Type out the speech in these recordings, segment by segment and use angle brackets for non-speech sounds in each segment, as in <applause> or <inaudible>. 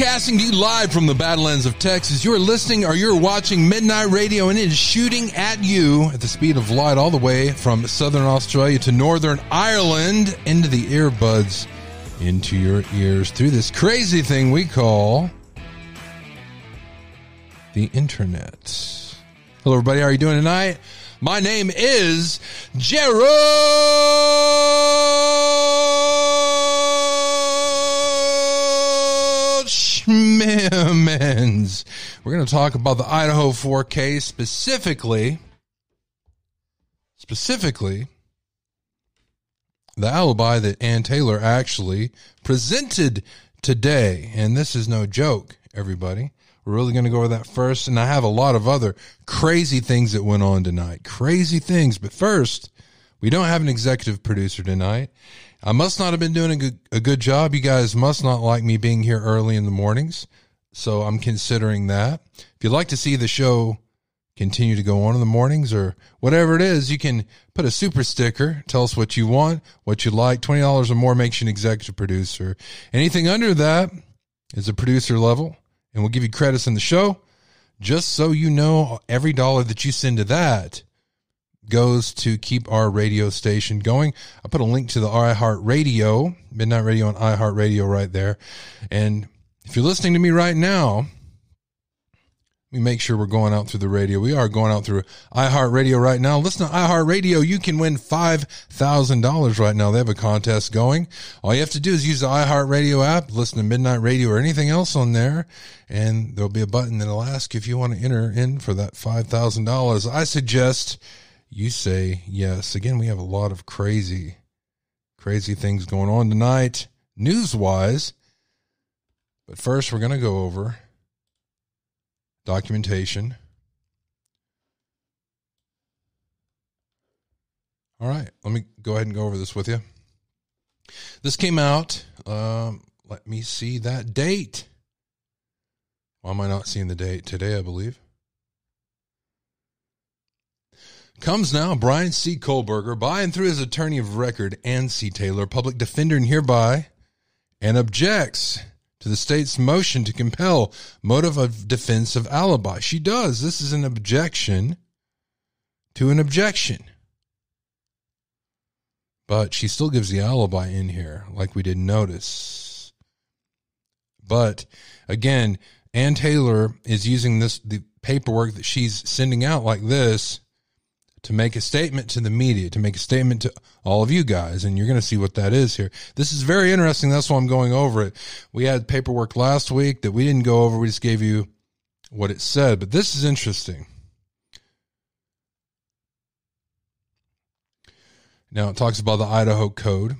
Broadcasting to you live from the Badlands of Texas. You're listening or you're watching Midnight Radio and it is shooting at you at the speed of light all the way from southern Australia to northern Ireland into the earbuds, into your ears through this crazy thing we call the internet. Hello, everybody. How are you doing tonight? My name is Gerald Schmimmons. We're going to talk about the Idaho 4K specifically, specifically, the alibi that Anne Taylor actually presented today. And this is no joke, everybody. We're really going to go over that first. And I have a lot of other crazy things that went on tonight. Crazy things. But first, we don't have an executive producer tonight. I must not have been doing a good, a good job. You guys must not like me being here early in the mornings. So I'm considering that. If you'd like to see the show continue to go on in the mornings or whatever it is, you can put a super sticker. Tell us what you want, what you like. $20 or more makes you an executive producer. Anything under that is a producer level and we'll give you credits in the show. Just so you know, every dollar that you send to that goes to keep our radio station going. I put a link to the iHeart Radio, Midnight Radio on iHeart Radio right there. And if you're listening to me right now, we make sure we're going out through the radio. We are going out through iHeartRadio right now. Listen to iHeartRadio. You can win $5,000 right now. They have a contest going. All you have to do is use the iHeartRadio app, listen to Midnight Radio or anything else on there, and there'll be a button that'll ask if you want to enter in for that $5,000. I suggest you say yes. Again, we have a lot of crazy, crazy things going on tonight, news wise. But first, we're going to go over documentation. All right, let me go ahead and go over this with you. This came out. Um, let me see that date. Why am I not seeing the date today? I believe. Comes now Brian C. Kohberger by and through his attorney of record, Anne C. Taylor, public defender, and hereby, and objects to the state's motion to compel motive of defense of alibi. She does. This is an objection to an objection. But she still gives the alibi in here, like we didn't notice. But again, Anne Taylor is using this the paperwork that she's sending out like this to make a statement to the media, to make a statement to all of you guys, and you're going to see what that is here. This is very interesting. That's why I'm going over it. We had paperwork last week that we didn't go over. We just gave you what it said, but this is interesting. Now it talks about the Idaho Code.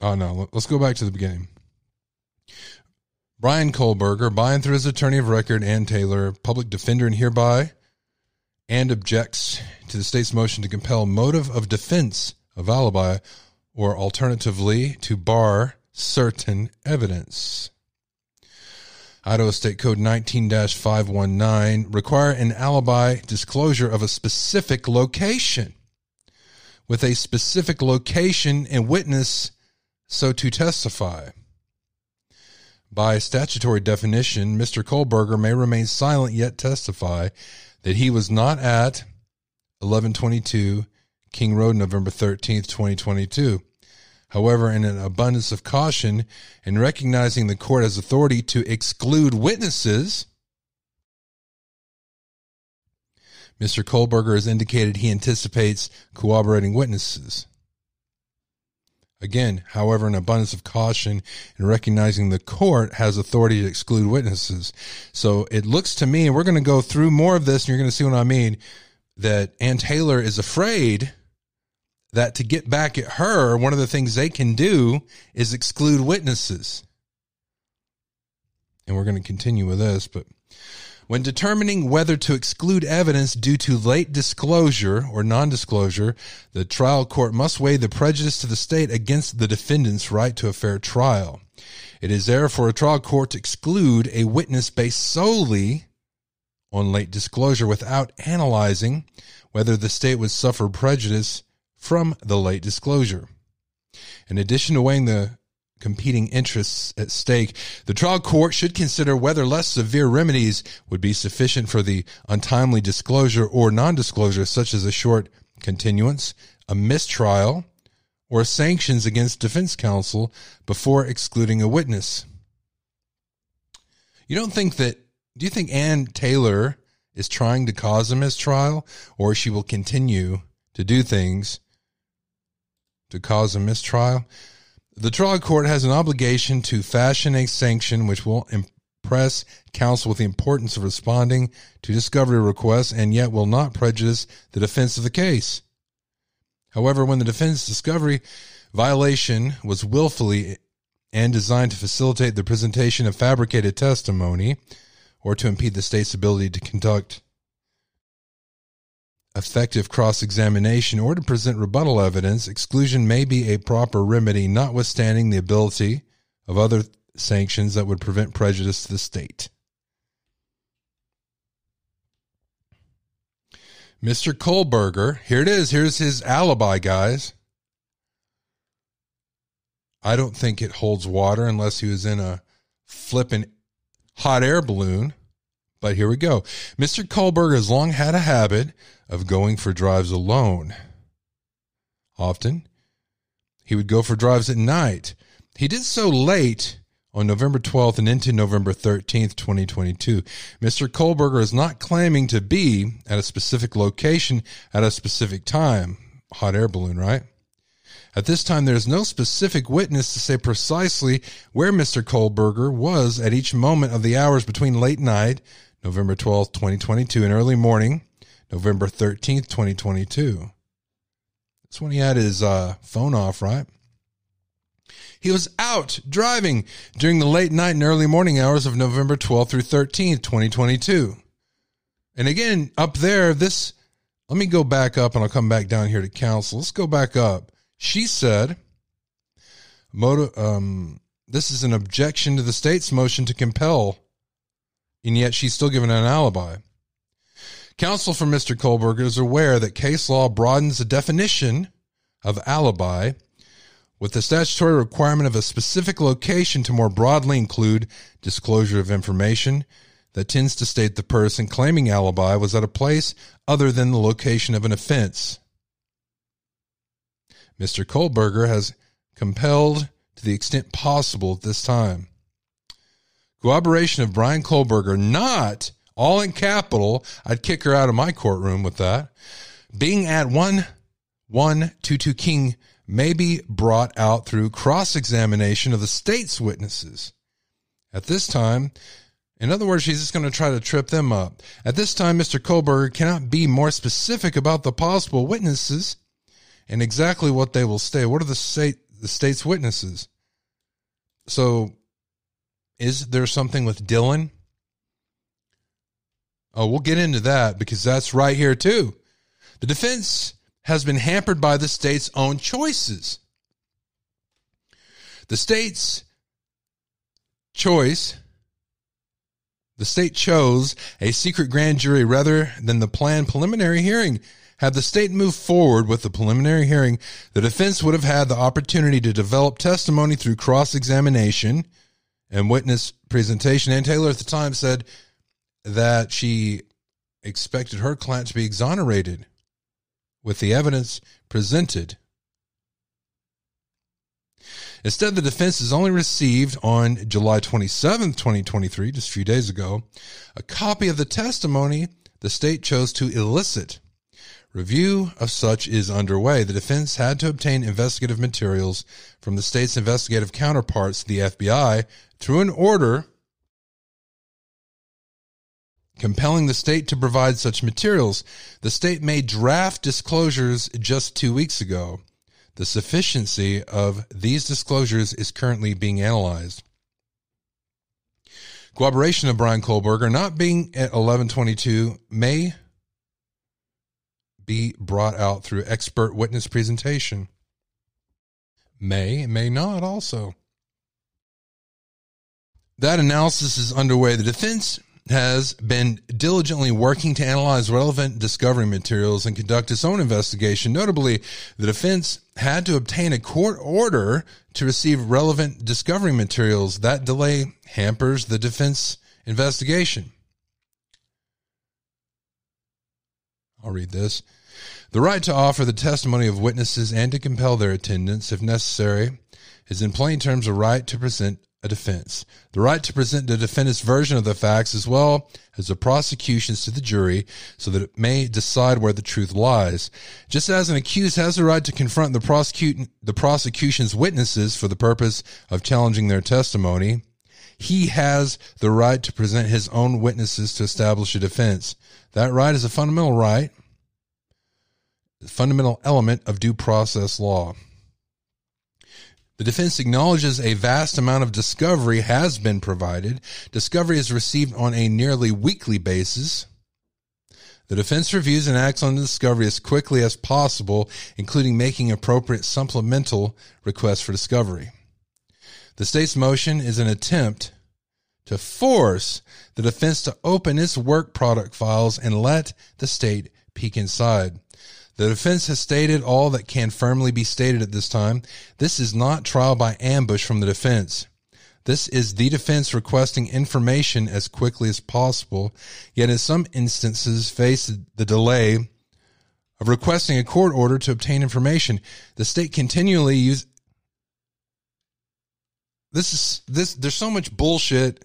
Oh no, let's go back to the beginning. Brian Kohberger, by and through his attorney of record, Anne Taylor, public defender, and hereby and objects to the state's motion to compel motive of defense of alibi or alternatively to bar certain evidence. Idaho State Code 19 519 require an alibi disclosure of a specific location with a specific location and witness so to testify. By statutory definition, Mr. Kohberger may remain silent yet testify that he was not at 1122 King Road, November 13th, 2022. However, in an abundance of caution and recognizing the court has authority to exclude witnesses, Mr. Kohberger has indicated he anticipates corroborating witnesses. Again, however, an abundance of caution in recognizing the court has authority to exclude witnesses. So it looks to me, and we're going to go through more of this, and you're going to see what I mean, that Anne Taylor is afraid that to get back at her, one of the things they can do is exclude witnesses. And we're going to continue with this, but when determining whether to exclude evidence due to late disclosure or non-disclosure, the trial court must weigh the prejudice to the state against the defendant's right to a fair trial. It is there for a trial court to exclude a witness based solely on late disclosure without analyzing whether the state would suffer prejudice from the late disclosure. In addition to weighing the competing interests at stake, the trial court should consider whether less severe remedies would be sufficient for the untimely disclosure or non-disclosure, such as a short continuance, a mistrial, or sanctions against defense counsel before excluding a witness. You don't think that, do you think Anne Taylor is trying to cause a mistrial or she will continue to do things to cause a mistrial? The trial court has an obligation to fashion a sanction which will impress counsel with the importance of responding to discovery requests and yet will not prejudice the defense of the case. However, when the defense discovery violation was willfully and designed to facilitate the presentation of fabricated testimony or to impede the state's ability to conduct effective cross examination or to present rebuttal evidence, exclusion may be a proper remedy, notwithstanding the ability of other sanctions that would prevent prejudice to the state. Mr. Kohberger, here it is. Here's his alibi, guys. I don't think it holds water unless he was in a flipping hot air balloon. But here we go. Mr. Kohberger has long had a habit of going for drives alone. Often, he would go for drives at night. He did so late on November 12th and into November 13th, 2022. Mr. Kohberger is not claiming to be at a specific location at a specific time. Hot air balloon, right? At this time, there is no specific witness to say precisely where Mr. Kohberger was at each moment of the hours between late night, November 12th, 2022, and early morning, November 13th, 2022. That's when he had his uh, phone off, right? He was out driving during the late night and early morning hours of November 12th through 13th, 2022. And again, up there, this, let me go back up and I'll come back down here to counsel. Let's go back up. She said, motive, um, this is an objection to the state's motion to compel, and yet she's still given an alibi. Counsel for Mr. Kohberger is aware that case law broadens the definition of alibi with the statutory requirement of a specific location to more broadly include disclosure of information that tends to state the person claiming alibi was at a place other than the location of an offense. Mr. Kohberger has compelled to the extent possible at this time. Corroboration of Brian Kohberger, not all in capital, I'd kick her out of my courtroom with that, being at 1122 King may be brought out through cross examination of the state's witnesses. At this time, in other words, she's just going to try to trip them up. At this time, Mr. Kohberger cannot be more specific about the possible witnesses and exactly what they will say. What are the state the state's witnesses? So, is there something with Dylan? Oh, we'll get into that because that's right here too. The defense has been hampered by the state's own choices. The state's choice, the state chose a secret grand jury rather than the planned preliminary hearing. Had the state moved forward with the preliminary hearing, the defense would have had the opportunity to develop testimony through cross examination and witness presentation. Anne Taylor at the time said that she expected her client to be exonerated with the evidence presented. Instead, the defense has only received on July 27, 2023, just a few days ago, a copy of the testimony the state chose to elicit. Review of such is underway. The defense had to obtain investigative materials from the state's investigative counterparts, the FBI, through an order compelling the state to provide such materials. The state made draft disclosures just two weeks ago. The sufficiency of these disclosures is currently being analyzed. Cooperation of Brian Kohberger not being at 1122 may be brought out through expert witness presentation. May, may not also. That analysis is underway. The defense has been diligently working to analyze relevant discovery materials and conduct its own investigation. Notably, the defense had to obtain a court order to receive relevant discovery materials. That delay hampers the defense investigation. I'll read this. The right to offer the testimony of witnesses and to compel their attendance, if necessary, is in plain terms a right to present a defense. The right to present the defendant's version of the facts as well as the prosecution's to the jury so that it may decide where the truth lies. Just as an accused has the right to confront the the prosecution's witnesses for the purpose of challenging their testimony, he has the right to present his own witnesses to establish a defense. That right is a fundamental right, fundamental element of due process law. The defense acknowledges a vast amount of discovery has been provided. Discovery is received on a nearly weekly basis. The defense reviews and acts on the discovery as quickly as possible, including making appropriate supplemental requests for discovery. The state's motion is an attempt to force the defense to open its work product files and let the state peek inside. The defense has stated all that can firmly be stated at this time. This is not trial by ambush from the defense. This is the defense requesting information as quickly as possible, yet in some instances face the delay of requesting a court order to obtain information. The state continually use this is this there's so much bullshit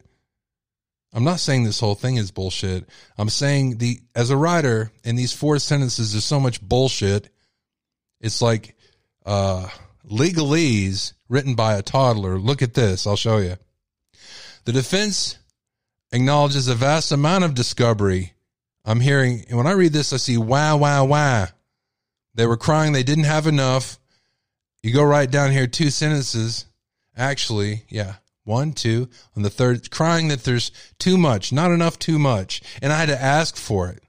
I'm not saying this whole thing is bullshit. I'm saying the as a writer in these four sentences there's so much bullshit. It's like uh legalese written by a toddler. Look at this. I'll show you. The defense acknowledges a vast amount of discovery. I'm hearing and when I read this I see wow wow wow. They were crying they didn't have enough. You go right down here two sentences. Actually, yeah. One, two. On the third, crying that there's too much, not enough, too much. And I had to ask for it.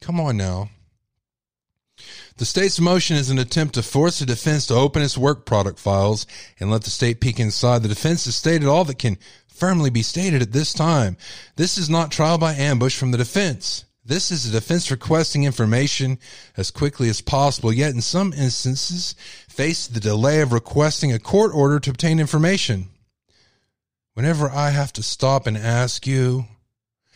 Come on now. The state's motion is an attempt to force the defense to open its work product files and let the state peek inside. The defense has stated all that can firmly be stated at this time. This is not trial by ambush from the defense. This is the defense requesting information as quickly as possible, yet in some instances face the delay of requesting a court order to obtain information. Whenever I have to stop and ask you,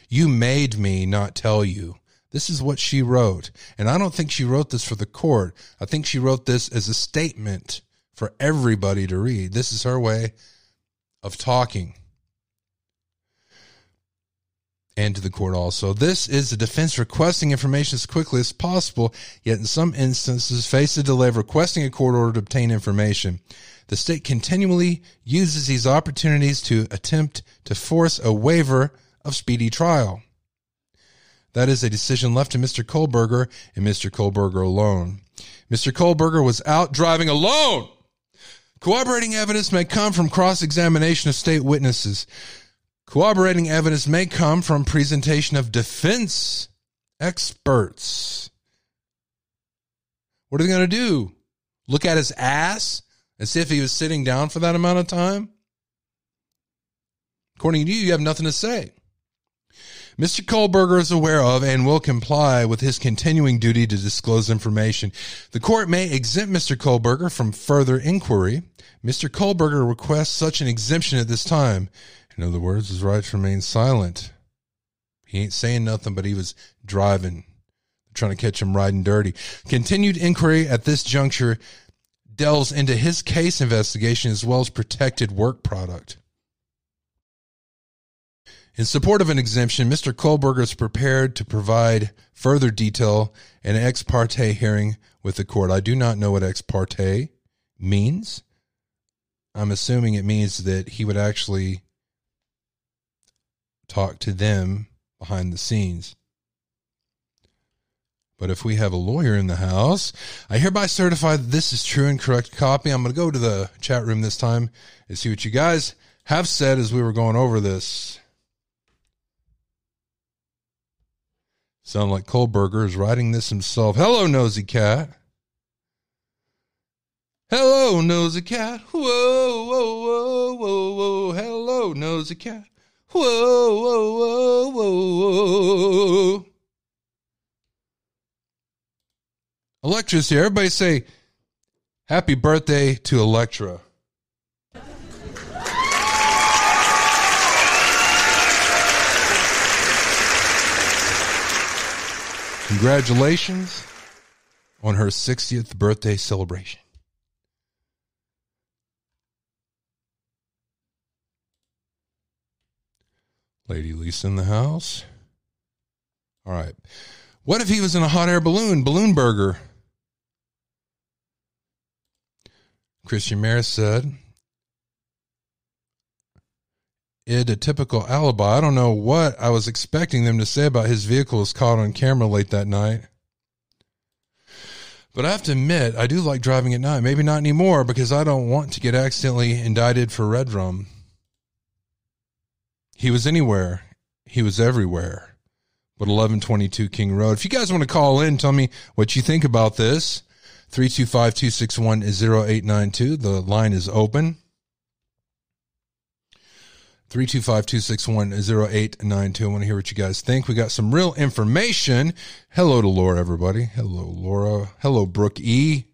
you made me not tell you. This is what she wrote. And I don't think she wrote this for the court. I think she wrote this as a statement for everybody to read. This is her way of talking. And to the court also. This is the defense requesting information as quickly as possible, yet in some instances face a delay of requesting a court order to obtain information the state continually uses these opportunities to attempt to force a waiver of speedy trial. That is a decision left to Mr. Kohberger and Mr. Kohberger alone. Mr. Kohberger was out driving alone. Corroborating evidence may come from cross examination of state witnesses. Corroborating evidence may come from presentation of defense experts. What are they going to do? Look at his ass and see if he was sitting down for that amount of time? According to you, you have nothing to say. Mr. Kohberger is aware of and will comply with his continuing duty to disclose information. The court may exempt Mr. Kohberger from further inquiry. Mr. Kohberger requests such an exemption at this time. In other words, his rights remain silent. He ain't saying nothing, but he was driving, trying to catch him riding dirty. Continued inquiry at this juncture delves into his case investigation as well as protected work product. In support of an exemption, Mr. Kohberger is prepared to provide further detail in an ex parte hearing with the court. I do not know what ex parte means. I'm assuming it means that he would actually talk to them behind the scenes. But if we have a lawyer in the house, I hereby certify that this is true and correct copy. I'm going to go to the chat room this time and see what you guys have said as we were going over this. Sound like Kohberger is writing this himself. Hello, nosy cat. Hello, nosy cat. Whoa, whoa, whoa, whoa, whoa. Hello, nosy cat. Whoa, whoa, whoa, whoa, whoa. Electra's here. Everybody say happy birthday to Electra. Congratulations on her 60th birthday celebration. Lady Lisa in the house. All right. What if he was in a hot air balloon, balloon burger? Christian Maris said, it a typical alibi. I don't know what I was expecting them to say about his vehicle was caught on camera late that night. But I have to admit, I do like driving at night. Maybe not anymore because I don't want to get accidentally indicted for red rum. He was anywhere. He was everywhere. But 1122 King Road. If you guys want to call in, tell me what you think about this. 325 261 0892. The line is open. 325 261 0892. I want to hear what you guys think. We got some real information. Hello to Laura, everybody. Hello, Laura. Hello, Brooke E.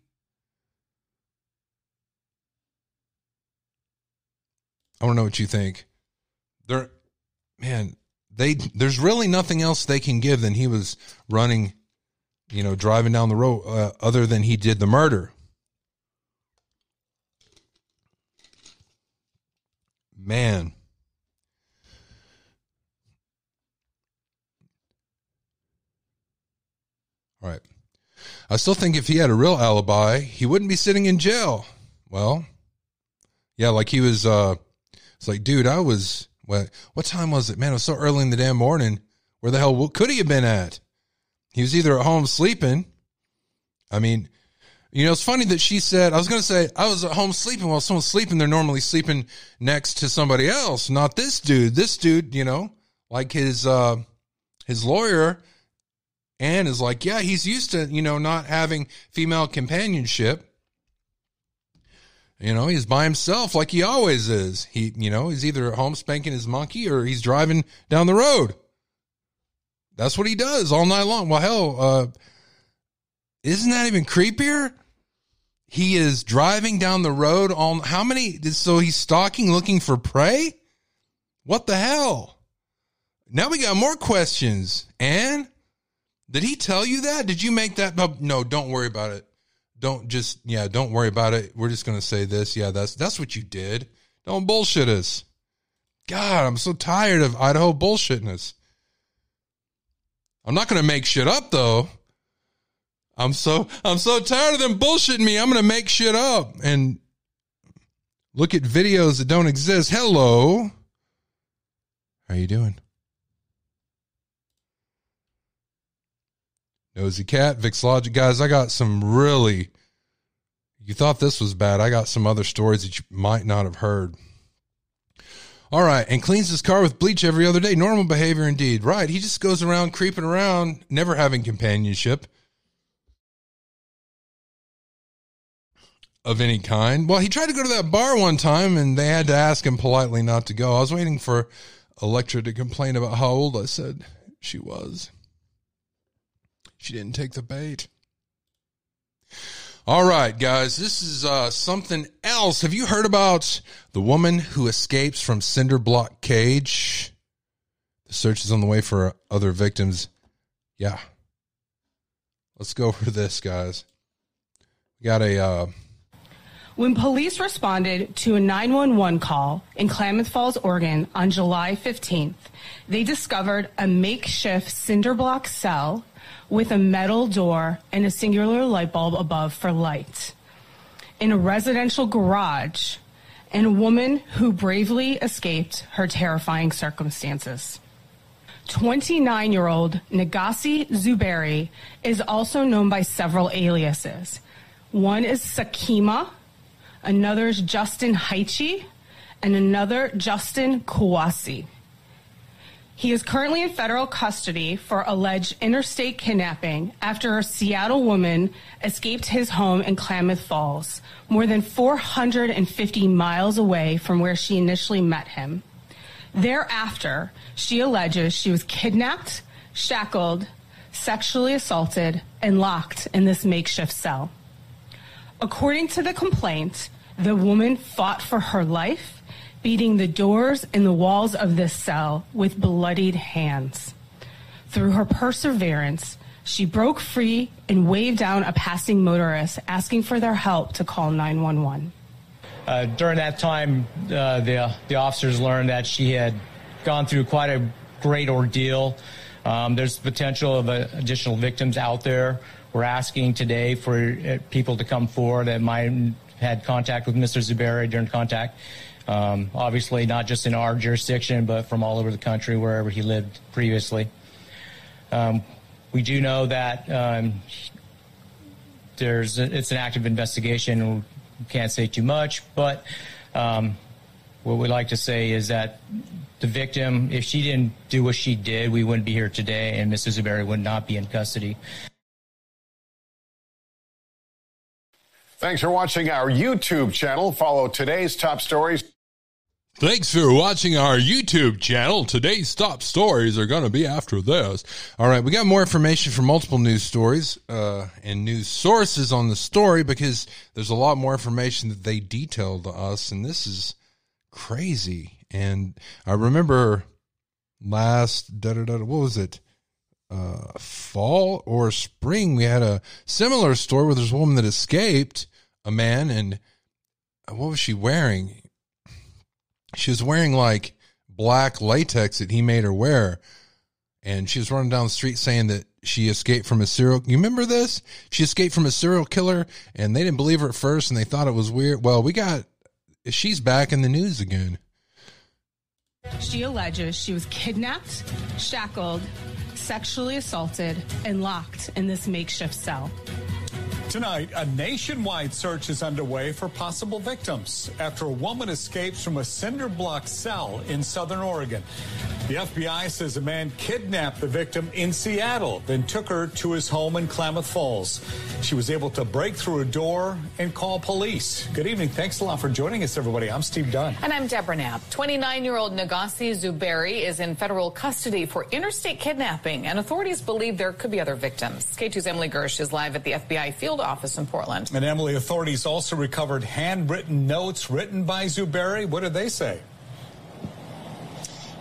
I want to know what you think. There, man, they there's really nothing else they can give than he was running, you know, driving down the road, uh, other than he did the murder. Man. All right. I still think if he had a real alibi, he wouldn't be sitting in jail. Well, yeah, like he was uh it's like, dude, I was what what time was it? Man, it was so early in the damn morning. Where the hell could he have been at? He was either at home sleeping. I mean, you know, it's funny that she said, I was going to say, I was at home sleeping while someone's sleeping. They're normally sleeping next to somebody else, not this dude. This dude, you know, like his, uh, his lawyer and is like, yeah, he's used to, you know, not having female companionship. You know, he's by himself like he always is. He, you know, he's either at home spanking his monkey or he's driving down the road. That's what he does all night long. Well, hell, uh, isn't that even creepier? He is driving down the road on how many? So he's stalking, looking for prey. What the hell? Now we got more questions. And did he tell you that? Did you make that? No, don't worry about it. Don't just yeah, don't worry about it. We're just gonna say this. Yeah, that's that's what you did. Don't bullshit us. God, I'm so tired of Idaho bullshitting us. I'm not gonna make shit up though. I'm so I'm so tired of them bullshitting me. I'm gonna make shit up and look at videos that don't exist. Hello. How you doing? Nosy Cat, Vix Logic. Guys, I got some really, you thought this was bad. I got some other stories that you might not have heard. All right, and cleans his car with bleach every other day. Normal behavior indeed. Right, he just goes around creeping around, never having companionship of any kind. Well, he tried to go to that bar one time and they had to ask him politely not to go. I was waiting for Electra to complain about how old I said she was. She didn't take the bait. All right, guys, this is uh, something else. Have you heard about the woman who escapes from cinder block cage? The search is on the way for other victims. Yeah. Let's go over this, guys. We got a. Uh, when police responded to a 911 call in Klamath Falls, Oregon on July 15th, they discovered a makeshift cinder block cell with a metal door and a singular light bulb above for light. In a residential garage, and a woman who bravely escaped her terrifying circumstances. 29 year old Negasi Zuberi is also known by several aliases. One is Sakima, another is Justin Haichi, and another Justin Kawasi. He is currently in federal custody for alleged interstate kidnapping after a Seattle woman escaped his home in Klamath Falls, more than 450 miles away from where she initially met him. Thereafter, she alleges she was kidnapped, shackled, sexually assaulted, and locked in this makeshift cell. According to the complaint, the woman fought for her life, beating the doors and the walls of this cell with bloodied hands. Through her perseverance, she broke free and waved down a passing motorist, asking for their help to call 911. Uh, during that time, uh, the, the officers learned that she had gone through quite a great ordeal. Um, there's potential of uh, additional victims out there. We're asking today for uh, people to come forward that might had contact with Mr. Zuberi during contact. Um, obviously, not just in our jurisdiction, but from all over the country, wherever he lived previously. Um, we do know that um, there's a, it's an active investigation. We can't say too much, but um, what we like to say is that the victim, if she didn't do what she did, we wouldn't be here today, and Mrs. Zuberi would not be in custody. Thanks for watching our YouTube channel. Follow today's top stories. Thanks for watching our YouTube channel. Today's top stories are going to be after this. All right, we got more information from multiple news stories uh, and news sources on the story because there's a lot more information that they detailed to us, and this is crazy. And I remember last da da da what was it? Uh, fall or spring, we had a similar story where there's a woman that escaped a man, and what was she wearing? She was wearing like black latex that he made her wear, and she was running down the street saying that she escaped from a serial. You remember this? She escaped from a serial killer, and they didn't believe her at first, and they thought it was weird. Well, we got she's back in the news again. She alleges she was kidnapped, shackled, sexually assaulted, and locked in this makeshift cell. Tonight, a nationwide search is underway for possible victims after a woman escapes from a cinder block cell in southern Oregon. The FBI says a man kidnapped the victim in Seattle, then took her to his home in Klamath Falls. She was able to break through a door and call police. Good evening. Thanks a lot for joining us, everybody. I'm Steve Dunn. And I'm Deborah Knapp. 29 year old Negasi Zuberi is in federal custody for interstate kidnapping, and authorities believe there could be other victims. K2's Emily Gersh is live at the FBI field office in Portland. And Emily, authorities also recovered handwritten notes written by Zuberi. What did they say?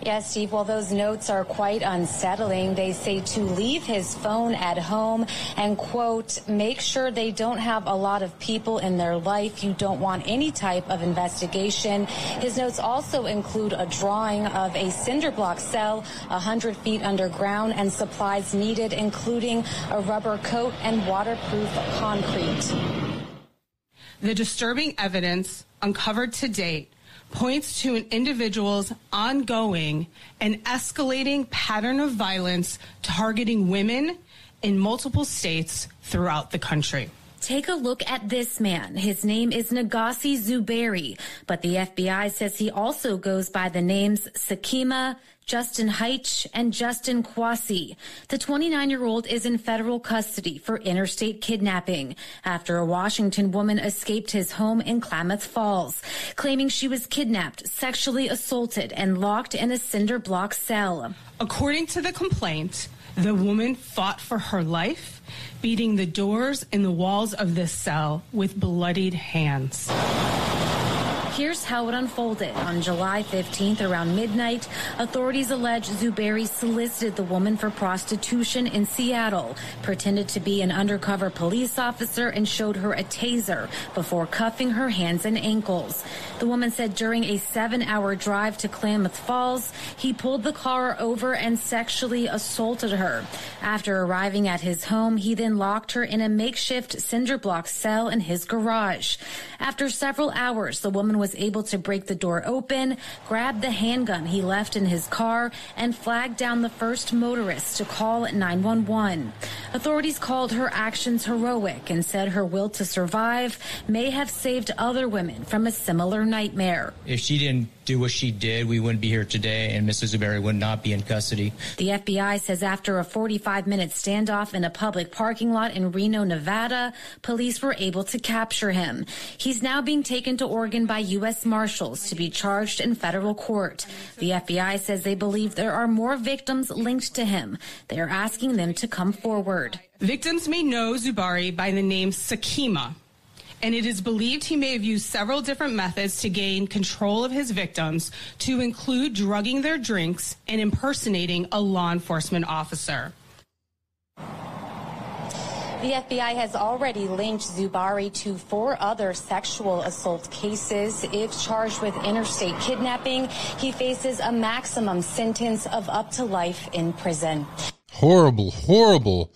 Yes, Steve. Well, those notes are quite unsettling. They say to leave his phone at home and, quote, make sure they don't have a lot of people in their life. You don't want any type of investigation. His notes also include a drawing of a cinder block cell 100 feet underground and supplies needed, including a rubber coat and waterproof concrete. The disturbing evidence uncovered to date points to an individual's ongoing and escalating pattern of violence targeting women in multiple states throughout the country. Take a look at this man. His name is Negasi Zuberi, but the FBI says he also goes by the names Sakima, Justin Heitch, and Justin Kwasi. The 29 year old is in federal custody for interstate kidnapping after a Washington woman escaped his home in Klamath Falls, claiming she was kidnapped, sexually assaulted, and locked in a cinder block cell. According to the complaint, the woman fought for her life, beating the doors and the walls of this cell with bloodied hands. Here's how it unfolded. On July 15th, around midnight, authorities allege Zuberi solicited the woman for prostitution in Seattle, pretended to be an undercover police officer, and showed her a taser before cuffing her hands and ankles. The woman said during a seven hour drive to Klamath Falls, he pulled the car over and sexually assaulted her. After arriving at his home, he then locked her in a makeshift cinder block cell in his garage. After several hours, the woman was able to break the door open, grab the handgun he left in his car, and flag down the first motorist to call 911. Authorities called her actions heroic and said her will to survive may have saved other women from a similar nightmare. If she didn't do what she did, we wouldn't be here today, and Mrs. Zuberi would not be in custody. The FBI says after a 45 minute standoff in a public parking lot in Reno, Nevada, police were able to capture him. He's now being taken to Oregon by U.S. Marshals to be charged in federal court. The FBI says they believe there are more victims linked to him. They are asking them to come forward. Victims may know Zuberi by the name Sakima, and it is believed he may have used several different methods to gain control of his victims, to include drugging their drinks and impersonating a law enforcement officer. The FBI has already linked Zuberi to four other sexual assault cases. If charged with interstate kidnapping, he faces a maximum sentence of up to life in prison. Horrible, horrible.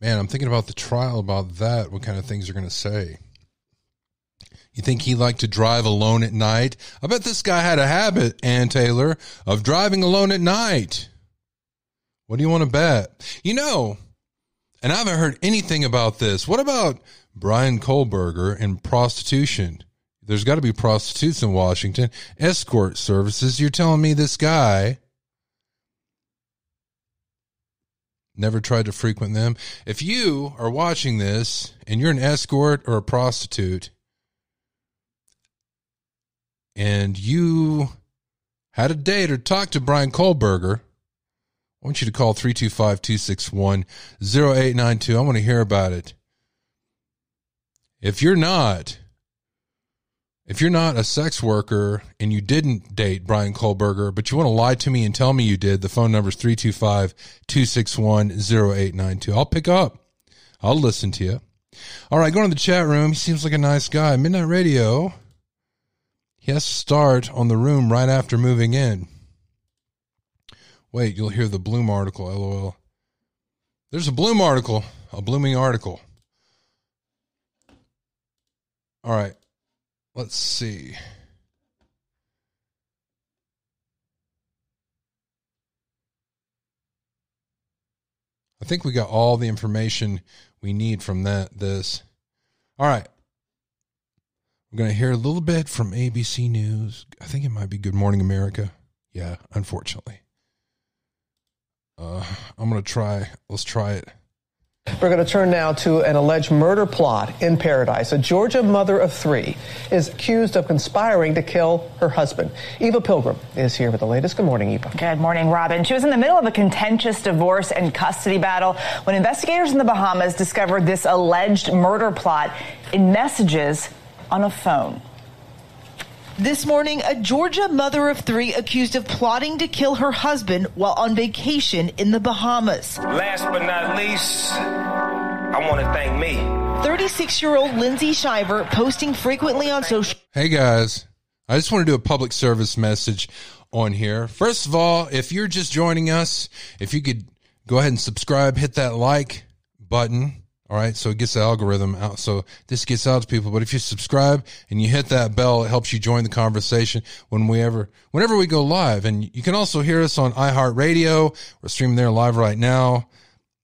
Man, I'm thinking about the trial about that. What kind of things are going to say? You think he liked to drive alone at night? I bet this guy had a habit, Anne Taylor, of driving alone at night. What do you want to bet? You know, and I haven't heard anything about this. What about Brian Kohberger and prostitution? There's got to be prostitutes in Washington. Escort services. You're telling me this guy never tried to frequent them? If you are watching this and you're an escort or a prostitute and you had a date or talked to Brian Kohberger, I want you to call 325 261 0892. I want to hear about it. If you're not, if you're not a sex worker and you didn't date Brian Kohberger, but you want to lie to me and tell me you did, the phone number is 325 261 0892. I'll pick up. I'll listen to you. All right, going to the chat room. He seems like a nice guy. Midnight Radio. He has to start on the room right after moving in. Wait, you'll hear the Bloom article, lol. There's a Bloom article, a blooming article. All right, let's see. I think we got all the information we need from that this. All right. We're going to hear a little bit from ABC News. I think it might be Good Morning America. Yeah, unfortunately. Uh, I'm going to try. Let's try it. We're going to turn now to an alleged murder plot in Paradise. A Georgia mother of three is accused of conspiring to kill her husband. Eva Pilgrim is here with the latest. Good morning, Eva. Good morning, Robin. She was in the middle of a contentious divorce and custody battle when investigators in the Bahamas discovered this alleged murder plot in messages on a phone. This morning, a Georgia mother of three accused of plotting to kill her husband while on vacation in the Bahamas. Last but not least, I want to thank me. 36 year old Lindsay Shiver posting frequently on social. Hey guys, I just want to do a public service message on here. First of all, if you're just joining us, if you could go ahead and subscribe, hit that like button all right. So it gets the algorithm out. So this gets out to people. But if you subscribe and you hit that bell, it helps you join the conversation when we ever, whenever we go live. And you can also hear us on iHeartRadio. We're streaming there live right now.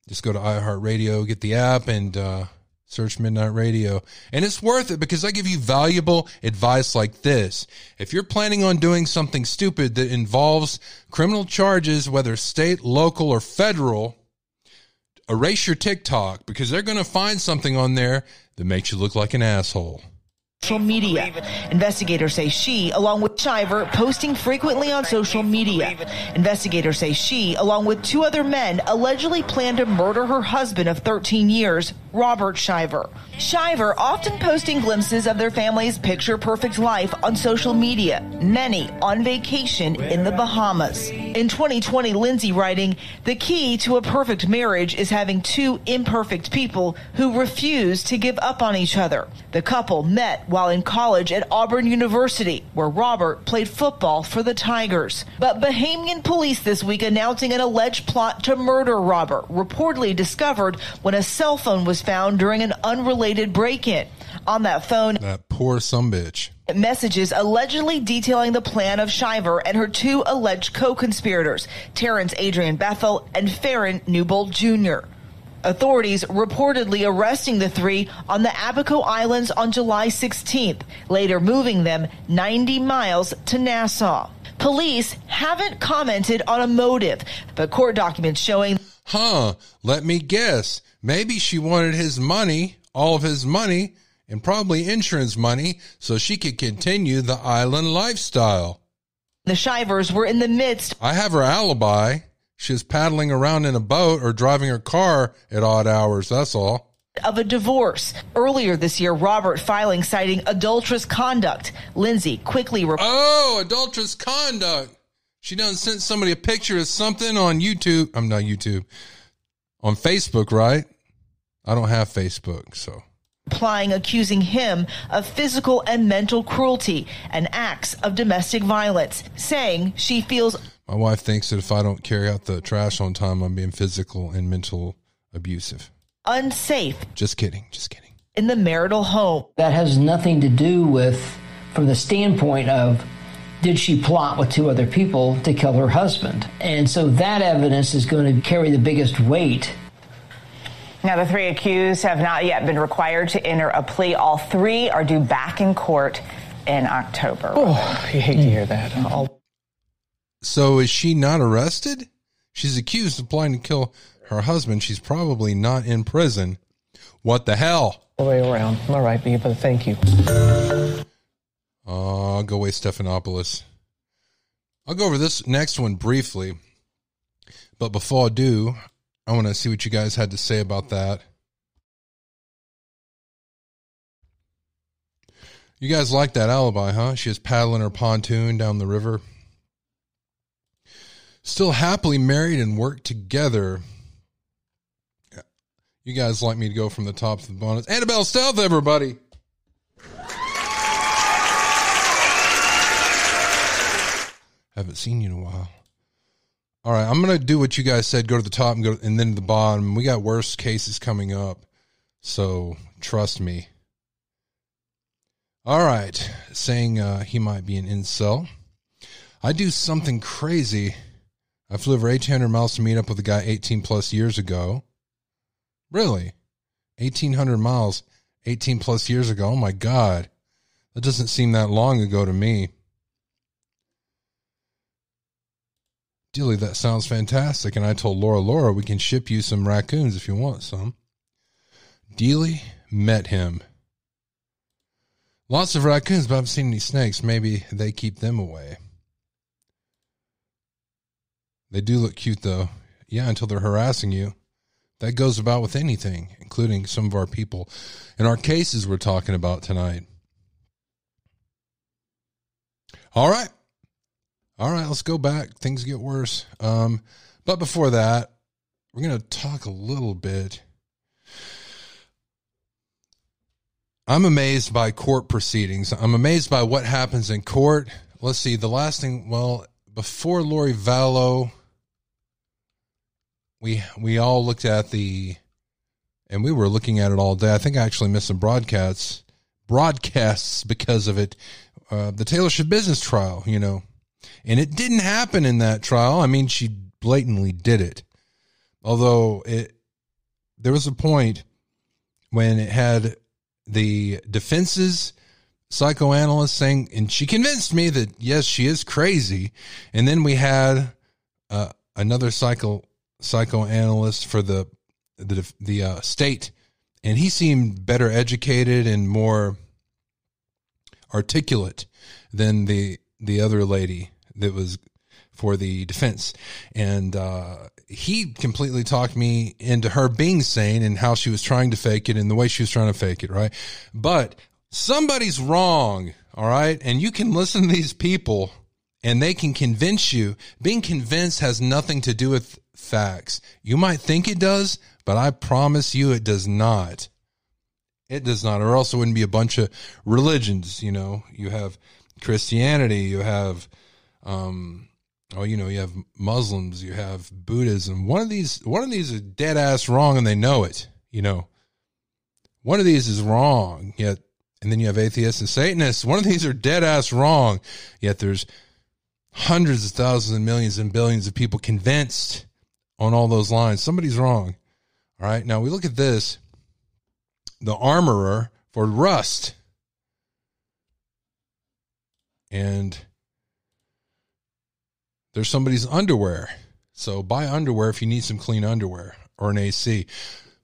Just go to iHeartRadio, get the app and, uh, search Midnight Radio. And it's worth it because I give you valuable advice like this. If you're planning on doing something stupid that involves criminal charges, whether state, local, or federal, erase your TikTok because they're going to find something on there that makes you look like an asshole social media. Investigators say she, along with Shiver, posting frequently on social media. Investigators say she, along with two other men, allegedly planned to murder her husband of 13 years, Robert Shiver. Shiver often posting glimpses of their family's picture perfect life on social media, many on vacation in the Bahamas. In 2020, Lindsay writing, The key to a perfect marriage is having two imperfect people who refuse to give up on each other. The couple met while in college at Auburn University, where Robert played football for the Tigers. But Bahamian police this week announcing an alleged plot to murder Robert, reportedly discovered when a cell phone was found during an unrelated break in. On that phone, that poor some bitch. Messages allegedly detailing the plan of Shiver and her two alleged co-conspirators, Terrence Adrian Bethel and Faron Newbold Jr. Authorities reportedly arresting the three on the Abaco Islands on July 16th, later moving them 90 miles to Nassau. Police haven't commented on a motive, but court documents showing. Huh, let me guess. Maybe she wanted his money, all of his money, and probably insurance money so she could continue the island lifestyle. The Shivers were in the midst. I have her alibi. She was paddling around in a boat or driving her car at odd hours. That's all. Of a divorce. Earlier this year, Robert filing citing adulterous conduct. Lindsay quickly. Rep- oh, adulterous conduct. She done sent somebody a picture of something on YouTube. I'm not YouTube. On Facebook, right? I don't have Facebook, so. Applying, accusing him of physical and mental cruelty and acts of domestic violence, saying she feels. My wife thinks that if I don't carry out the trash on time, I'm being physical and mental abusive. Unsafe. Just kidding. Just kidding. In the marital home. That has nothing to do with, from the standpoint of, did she plot with two other people to kill her husband? And so that evidence is going to carry the biggest weight now, the three accused have not yet been required to enter a plea. All three are due back in court in October. Oh, you hate to hear that. I'll- so, is she not arrested? She's accused of planning to kill her husband. She's probably not in prison. What the hell? All the way around. All right, but thank you. Uh, go away, Stephanopoulos. I'll go over this next one briefly. But before I do, I want to see what you guys had to say about that. You guys like that alibi, huh? She was paddling her pontoon down the river. Still happily married and work together. You guys like me to go from the top to the bottom. Annabelle Stealth, everybody. Haven't seen you in a while. All right, I'm gonna do what you guys said. Go to the top and go, and then to the bottom. We got worse cases coming up, so trust me. All right, saying uh, he might be an incel. I do something crazy. I flew over 1,800 miles to meet up with a guy 18 plus years ago. Really, 1,800 miles, 18 plus years ago. Oh my god, that doesn't seem that long ago to me. Dilly, that sounds fantastic. And I told Laura, Laura, we can ship you some raccoons if you want some. Dealey met him. Lots of raccoons, but I haven't seen any snakes. Maybe they keep them away. They do look cute, though. Yeah, until they're harassing you. That goes about with anything, including some of our people in our cases we're talking about tonight. All right. All right, let's go back. Things get worse. Um, but before that, we're going to talk a little bit. I'm amazed by court proceedings. I'm amazed by what happens in court. Let's see. The last thing, well, before Lori Vallow, we we all looked at the, and we were looking at it all day. I think I actually missed some broadcasts broadcasts because of it. Uh, the Taylor Schabusiness trial, you know, and it didn't happen in that trial. I mean, she blatantly did it. Although it, there was a point when it had the defense's psychoanalyst saying, and she convinced me that yes, she is crazy. And then we had uh, another psycho psychoanalyst for the the the uh, state, and he seemed better educated and more articulate than the the other lady that was for the defense. And uh, he completely talked me into her being sane and how she was trying to fake it and the way she was trying to fake it, right? But somebody's wrong, all right? And you can listen to these people and they can convince you. Being convinced has nothing to do with facts. You might think it does, but I promise you it does not. It does not, or else it wouldn't be a bunch of religions. You know, you have Christianity, you have um, oh, you know, you have Muslims, you have Buddhism. One of these, one of these is dead ass wrong, and they know it. You know, one of these is wrong, yet, and then you have atheists and Satanists. One of these are dead ass wrong, yet there's hundreds of thousands and millions and billions of people convinced on all those lines. Somebody's wrong. All right. Now we look at this. The armorer for rust. And there's somebody's underwear. So buy underwear if you need some clean underwear or an AC.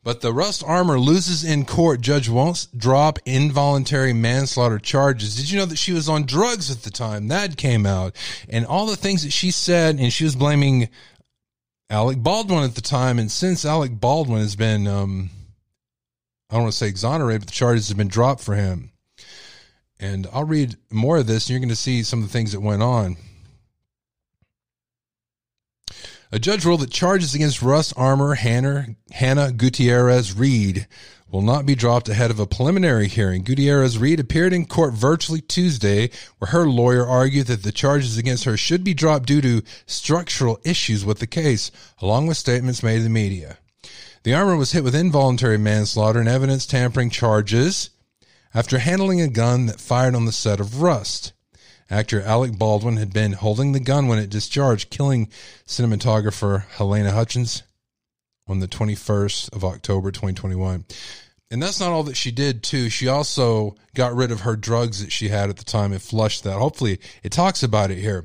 But the Rust Armour loses in court. Judge won't drop involuntary manslaughter charges. Did you know that she was on drugs at the time? That came out. And all the things that she said, and she was blaming Alec Baldwin at the time. And since Alec Baldwin has been, um, I don't want to say exonerated, but the charges have been dropped for him. And I'll read more of this, and you're going to see some of the things that went on. A judge ruled that charges against Russ Armour, Hannah, Hannah Gutierrez Reed will not be dropped ahead of a preliminary hearing. Gutierrez Reed appeared in court virtually Tuesday, where her lawyer argued that the charges against her should be dropped due to structural issues with the case, along with statements made to the media. The armor was hit with involuntary manslaughter and evidence tampering charges after handling a gun that fired on the set of Rust. Actor Alec Baldwin had been holding the gun when it discharged, killing cinematographer Halyna Hutchins on the 21st of October 2021. And that's not all that she did, too. She also got rid of her drugs that she had at the time and flushed that. Hopefully, it talks about it here.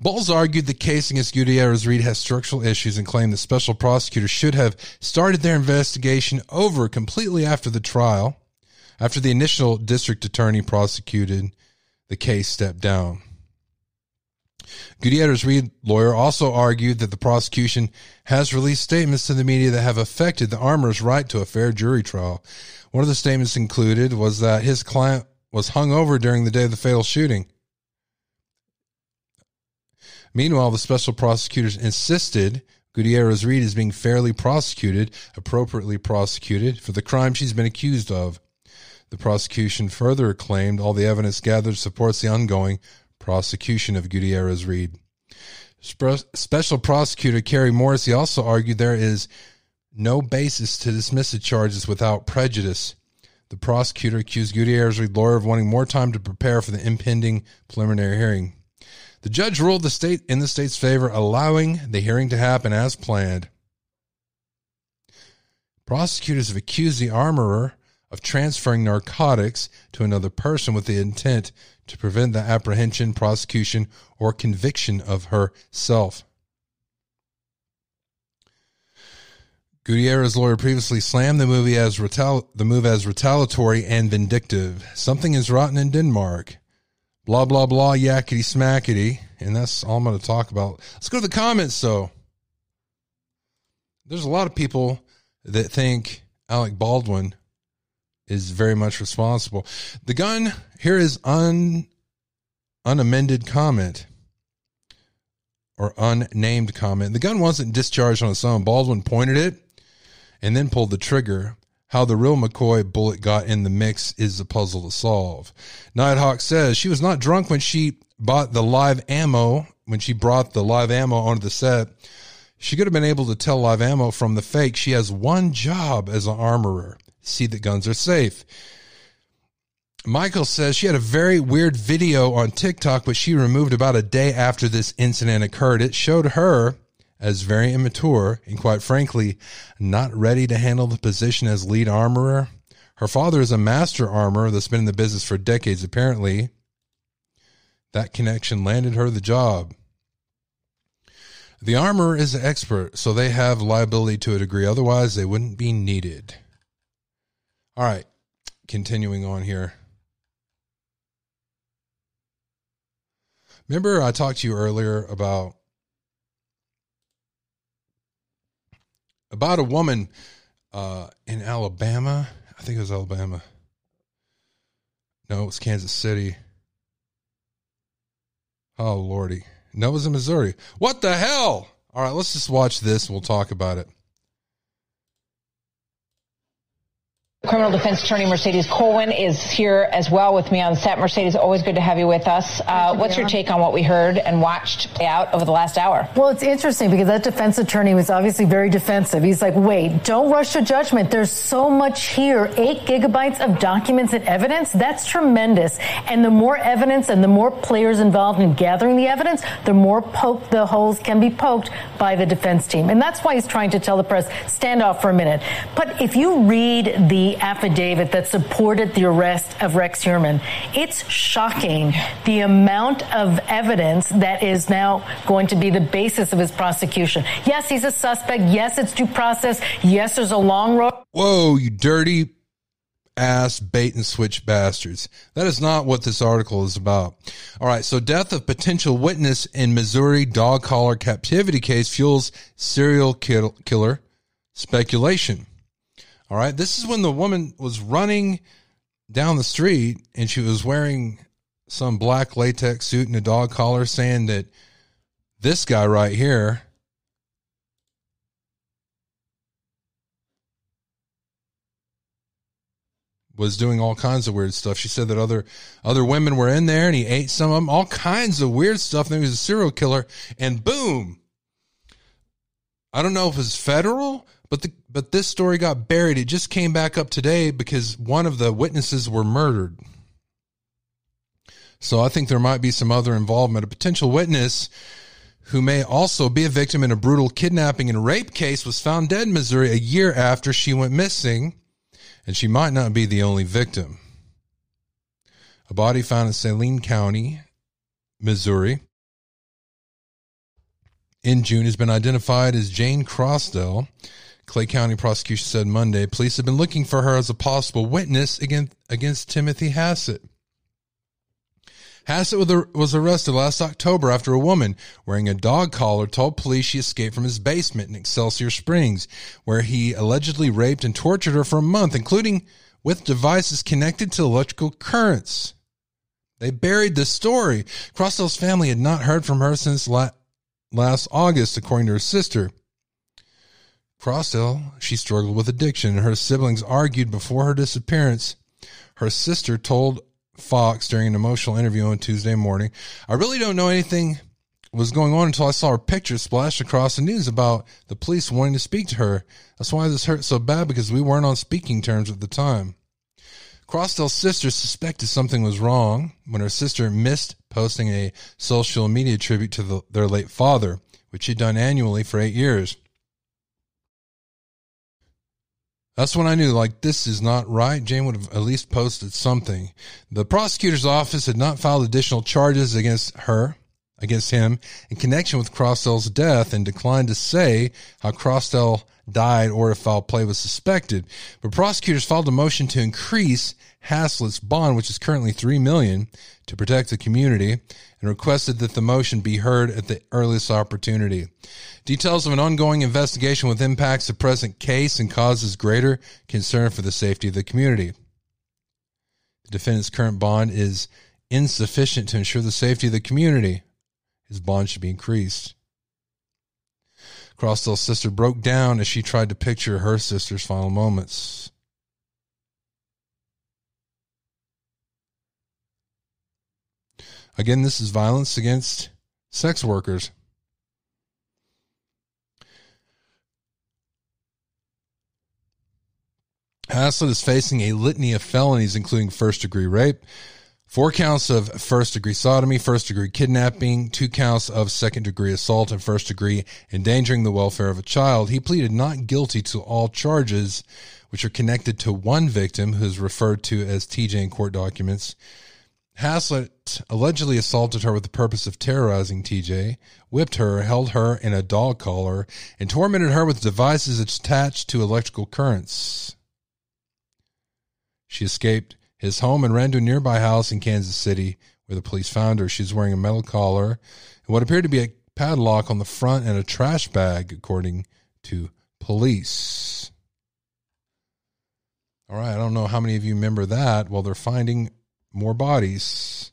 Bowles argued the case against Gutierrez Reed has structural issues and claimed the special prosecutor should have started their investigation over completely after the trial, after the initial district attorney prosecuted the case stepped down. Gutierrez Reed lawyer also argued that the prosecution has released statements to the media that have affected the armor's right to a fair jury trial. One of the statements included was that his client was hung over during the day of the fatal shooting. Meanwhile, the special prosecutors insisted Gutierrez Reed is being fairly prosecuted, appropriately prosecuted for the crime she's been accused of. The prosecution further claimed all the evidence gathered supports the ongoing prosecution of Gutierrez Reed. Special prosecutor Kari Morrissey also argued there is no basis to dismiss the charges without prejudice. The prosecutor accused Gutierrez Reed lawyer of wanting more time to prepare for the impending preliminary hearing. The judge ruled the state in the state's favor, allowing the hearing to happen as planned. Prosecutors have accused the armorer of transferring narcotics to another person with the intent to prevent the apprehension, prosecution, or conviction of herself. Gutierrez's lawyer previously slammed the movie as retal- the move as retaliatory and vindictive. Something is rotten in Denmark. Blah blah blah yakety smackety, and that's all I'm going to talk about. Let's go to the comments though. There's a lot of people that think Alec Baldwin is very much responsible. The gun here is un unamended comment or unnamed comment. The gun wasn't discharged on its own. Baldwin pointed it and then pulled the trigger. How the real McCoy bullet got in the mix is a puzzle to solve. Nighthawk says she was not drunk when she bought the live ammo, when she brought the live ammo onto the set. She could have been able to tell live ammo from the fake. She has one job as an armorer see that guns are safe. Michael says she had a very weird video on TikTok, which she removed about a day after this incident occurred. It showed her as very immature and, quite frankly, not ready to handle the position as lead armorer. Her father is a master armorer that's been in the business for decades, apparently. That connection landed her the job. The armorer is an expert, so they have liability to a degree. Otherwise, they wouldn't be needed. All right, continuing on here. Remember, I talked to you earlier about about a woman uh, in Alabama. I think it was Alabama. No, it was Kansas City. Oh lordy, no, it was in Missouri. What the hell? All right, let's just watch this. We'll talk about it. Criminal defense attorney Mercedes Colwin is here as well with me on set. Mercedes, always good to have you with us. Uh, what's your take on what we heard and watched play out over the last hour? Well, it's interesting because that defense attorney was obviously very defensive. He's like, wait, don't rush to judgment. There's so much here. Eight gigabytes of documents and evidence. That's tremendous. And the more evidence and the more players involved in gathering the evidence, the more poke the holes can be poked by the defense team. And that's why he's trying to tell the press, stand off for a minute. But if you read the affidavit that supported the arrest of Rex Heuermann. It's shocking the amount of evidence that is now going to be the basis of his prosecution. Yes, he's a suspect. Yes, it's due process. Yes, there's a long road. Whoa, you dirty ass bait and switch bastards. That is not what this article is about. All right. So death of potential witness in Missouri dog collar captivity case fuels serial kill- killer speculation. All right. This is when the woman was running down the street and she was wearing some black latex suit and a dog collar saying that this guy right here was doing all kinds of weird stuff. She said that other other women were in there and he ate some of them, all kinds of weird stuff. And he was a serial killer. And boom. I don't know if it's federal, but the but this story got buried. It just came back up today because one of the witnesses were murdered. So I think there might be some other involvement. A potential witness who may also be a victim in a brutal kidnapping and rape case was found dead in Missouri a year after she went missing and she might not be the only victim. A body found in Saline County, Missouri, in June has been identified as Jane Crosdale. Clay County prosecution said Monday police have been looking for her as a possible witness against, against Timothy Haslett. Haslett was arrested last October after a woman wearing a dog collar told police she escaped from his basement in Excelsior Springs, where he allegedly raped and tortured her for a month, including with devices connected to electrical currents. They buried the story. Crosdale's family had not heard from her since la- last August, according to her sister. Crosdale, she struggled with addiction, and her siblings argued before her disappearance. Her sister told Fox during an emotional interview on Tuesday morning. I really don't know anything was going on until I saw her picture splashed across the news about the police wanting to speak to her. That's why this hurt so bad because we weren't on speaking terms at the time. Crosdale's sister suspected something was wrong when her sister missed posting a social media tribute to the, their late father, which she'd done annually for eight years. That's when I knew, like, this is not right. Jane would have at least posted something. The prosecutor's office had not filed additional charges against her, against him, in connection with Crosdale's death and declined to say how Crosdale died or if foul play was suspected. But prosecutors filed a motion to increase Haslett's bond, which is currently three million, to protect the community, and requested that the motion be heard at the earliest opportunity. Details of an ongoing investigation with impacts the present case and causes greater concern for the safety of the community. The defendant's current bond is insufficient to ensure the safety of the community. His bond should be increased. Crosdale's sister broke down as she tried to picture her sister's final moments. Again, this is violence against sex workers. Haslett is facing a litany of felonies, including first degree rape, four counts of first degree sodomy, first degree kidnapping, two counts of second degree assault, and first degree endangering the welfare of a child. He pleaded not guilty to all charges, which are connected to one victim who is referred to as TJ in court documents. Haslett allegedly assaulted her with the purpose of terrorizing TJ, whipped her, held her in a dog collar, and tormented her with devices attached to electrical currents. She escaped his home and ran to a nearby house in Kansas City where the police found her. She's wearing a metal collar and what appeared to be a padlock on the front and a trash bag, according to police. All right, I don't know how many of you remember that. Well, they're finding more bodies.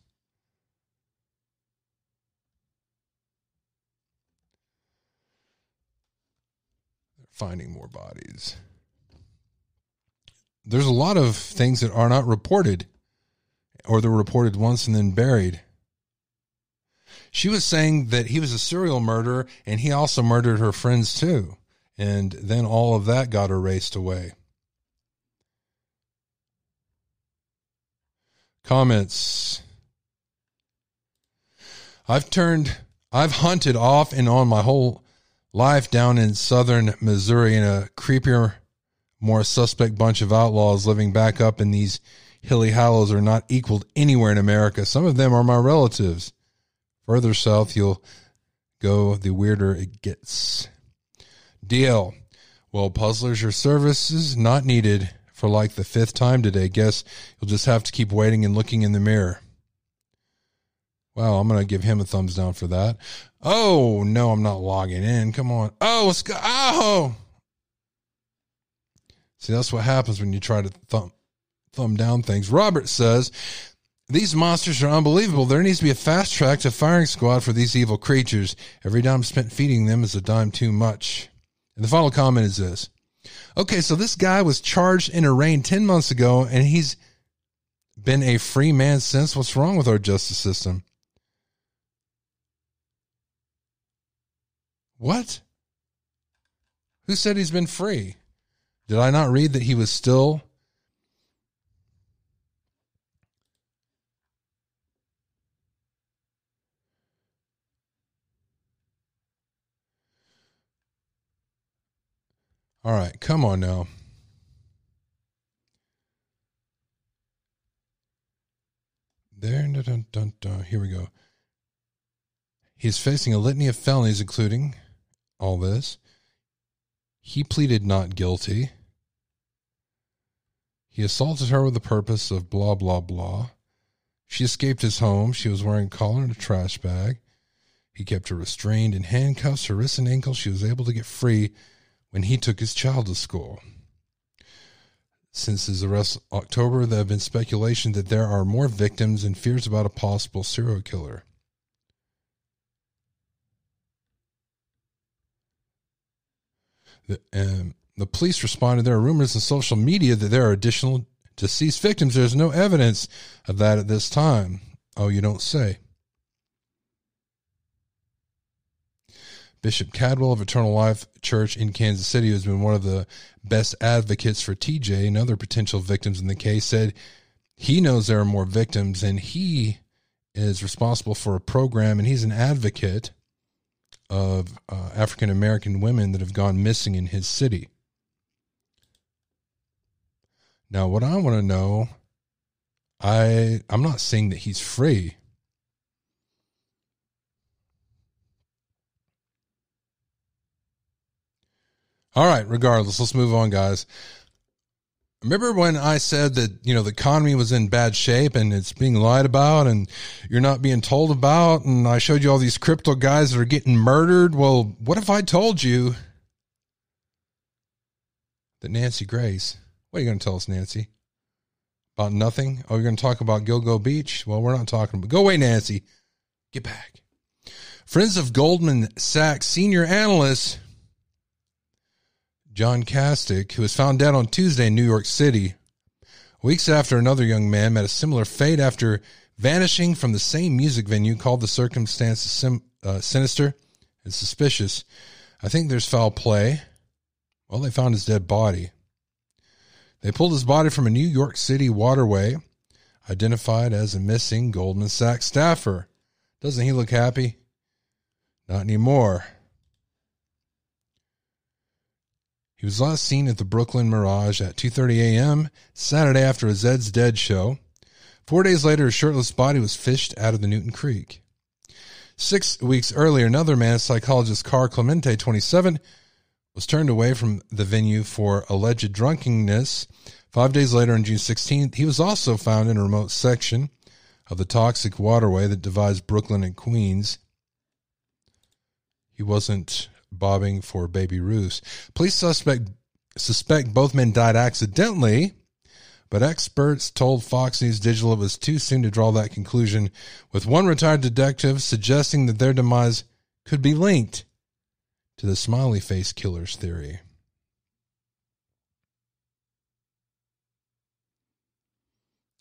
They're finding more bodies there's a lot of things that are not reported or they're reported once and then buried. She was saying that he was a serial murderer and he also murdered her friends too. And then all of that got erased away. Comments. I've turned, I've hunted off and on my whole life down in southern Missouri in a creepier more suspect bunch of outlaws living back up in these hilly hollows are not equaled anywhere in America. Some of them are my relatives. Further south you'll go, the weirder it gets. DL. Well, puzzlers, your services not needed for like the fifth time today. Guess you'll just have to keep waiting and looking in the mirror. Wow, I'm going to give him a thumbs down for that. Oh, no, I'm not logging in. Come on. Oh, Scott. Oh. See, that's what happens when you try to thumb, thumb down things. Robert says, these monsters are unbelievable. There needs to be a fast track to firing squad for these evil creatures. Every dime spent feeding them is a dime too much. And the final comment is this. Okay, so this guy was charged and arraigned 10 months ago, and he's been a free man since. What's wrong with our justice system? What? Who said he's been free? Did I not read that he was still All right, come on now. There, dun, dun, dun, here we go. He is facing a litany of felonies, including all this. He pleaded not guilty. He assaulted her with the purpose of blah, blah, blah. She escaped his home. She was wearing a collar and a trash bag. He kept her restrained in handcuffs, her wrists and ankles. She was able to get free when he took his child to school. Since his arrest October, there have been speculation that there are more victims and fears about a possible serial killer. The, um, the police responded. There are rumors in social media that there are additional deceased victims. There's no evidence of that at this time. Oh, you don't say. Bishop Caldwell of Eternal Life Church in Kansas City, who's been one of the best advocates for TJ and other potential victims in the case, said he knows there are more victims and he is responsible for a program and he's an advocate of uh, African American women that have gone missing in his city. Now, what I want to know, I I'm not saying that he's free. All right, regardless, let's move on, guys. Remember when I said that, you know, the economy was in bad shape and it's being lied about and you're not being told about? And I showed you all these crypto guys that are getting murdered. Well, what if I told you that Nancy Grace, what are you going to tell us, Nancy? About nothing? Oh, you're going to talk about Gilgo Beach? Well, we're not talking about. Go away, Nancy. Get back. Friends of Goldman Sachs senior analyst John Castick, who was found dead on Tuesday in New York City. Weeks after another young man met a similar fate after vanishing from the same music venue, called the circumstances sim, uh, sinister and suspicious. I think there's foul play. Well, they found his dead body. They pulled his body from a New York City waterway, identified as a missing Goldman Sachs staffer. Doesn't he look happy? Not anymore. He was last seen at the Brooklyn Mirage at 2:30 a.m. Saturday after a Zed's Dead show. Four days later, his shirtless body was fished out of the Newtown Creek. Six weeks earlier, another man, psychologist Carl Clemente, 27, was turned away from the venue for alleged drunkenness. Five days later, on June 16th, he was also found in a remote section of the toxic waterway that divides Brooklyn and Queens. He wasn't bobbing for Baby Ruth. Police suspect suspect both men died accidentally, but experts told Fox News Digital it was too soon to draw that conclusion, with one retired detective suggesting that their demise could be linked to the smiley face killers theory.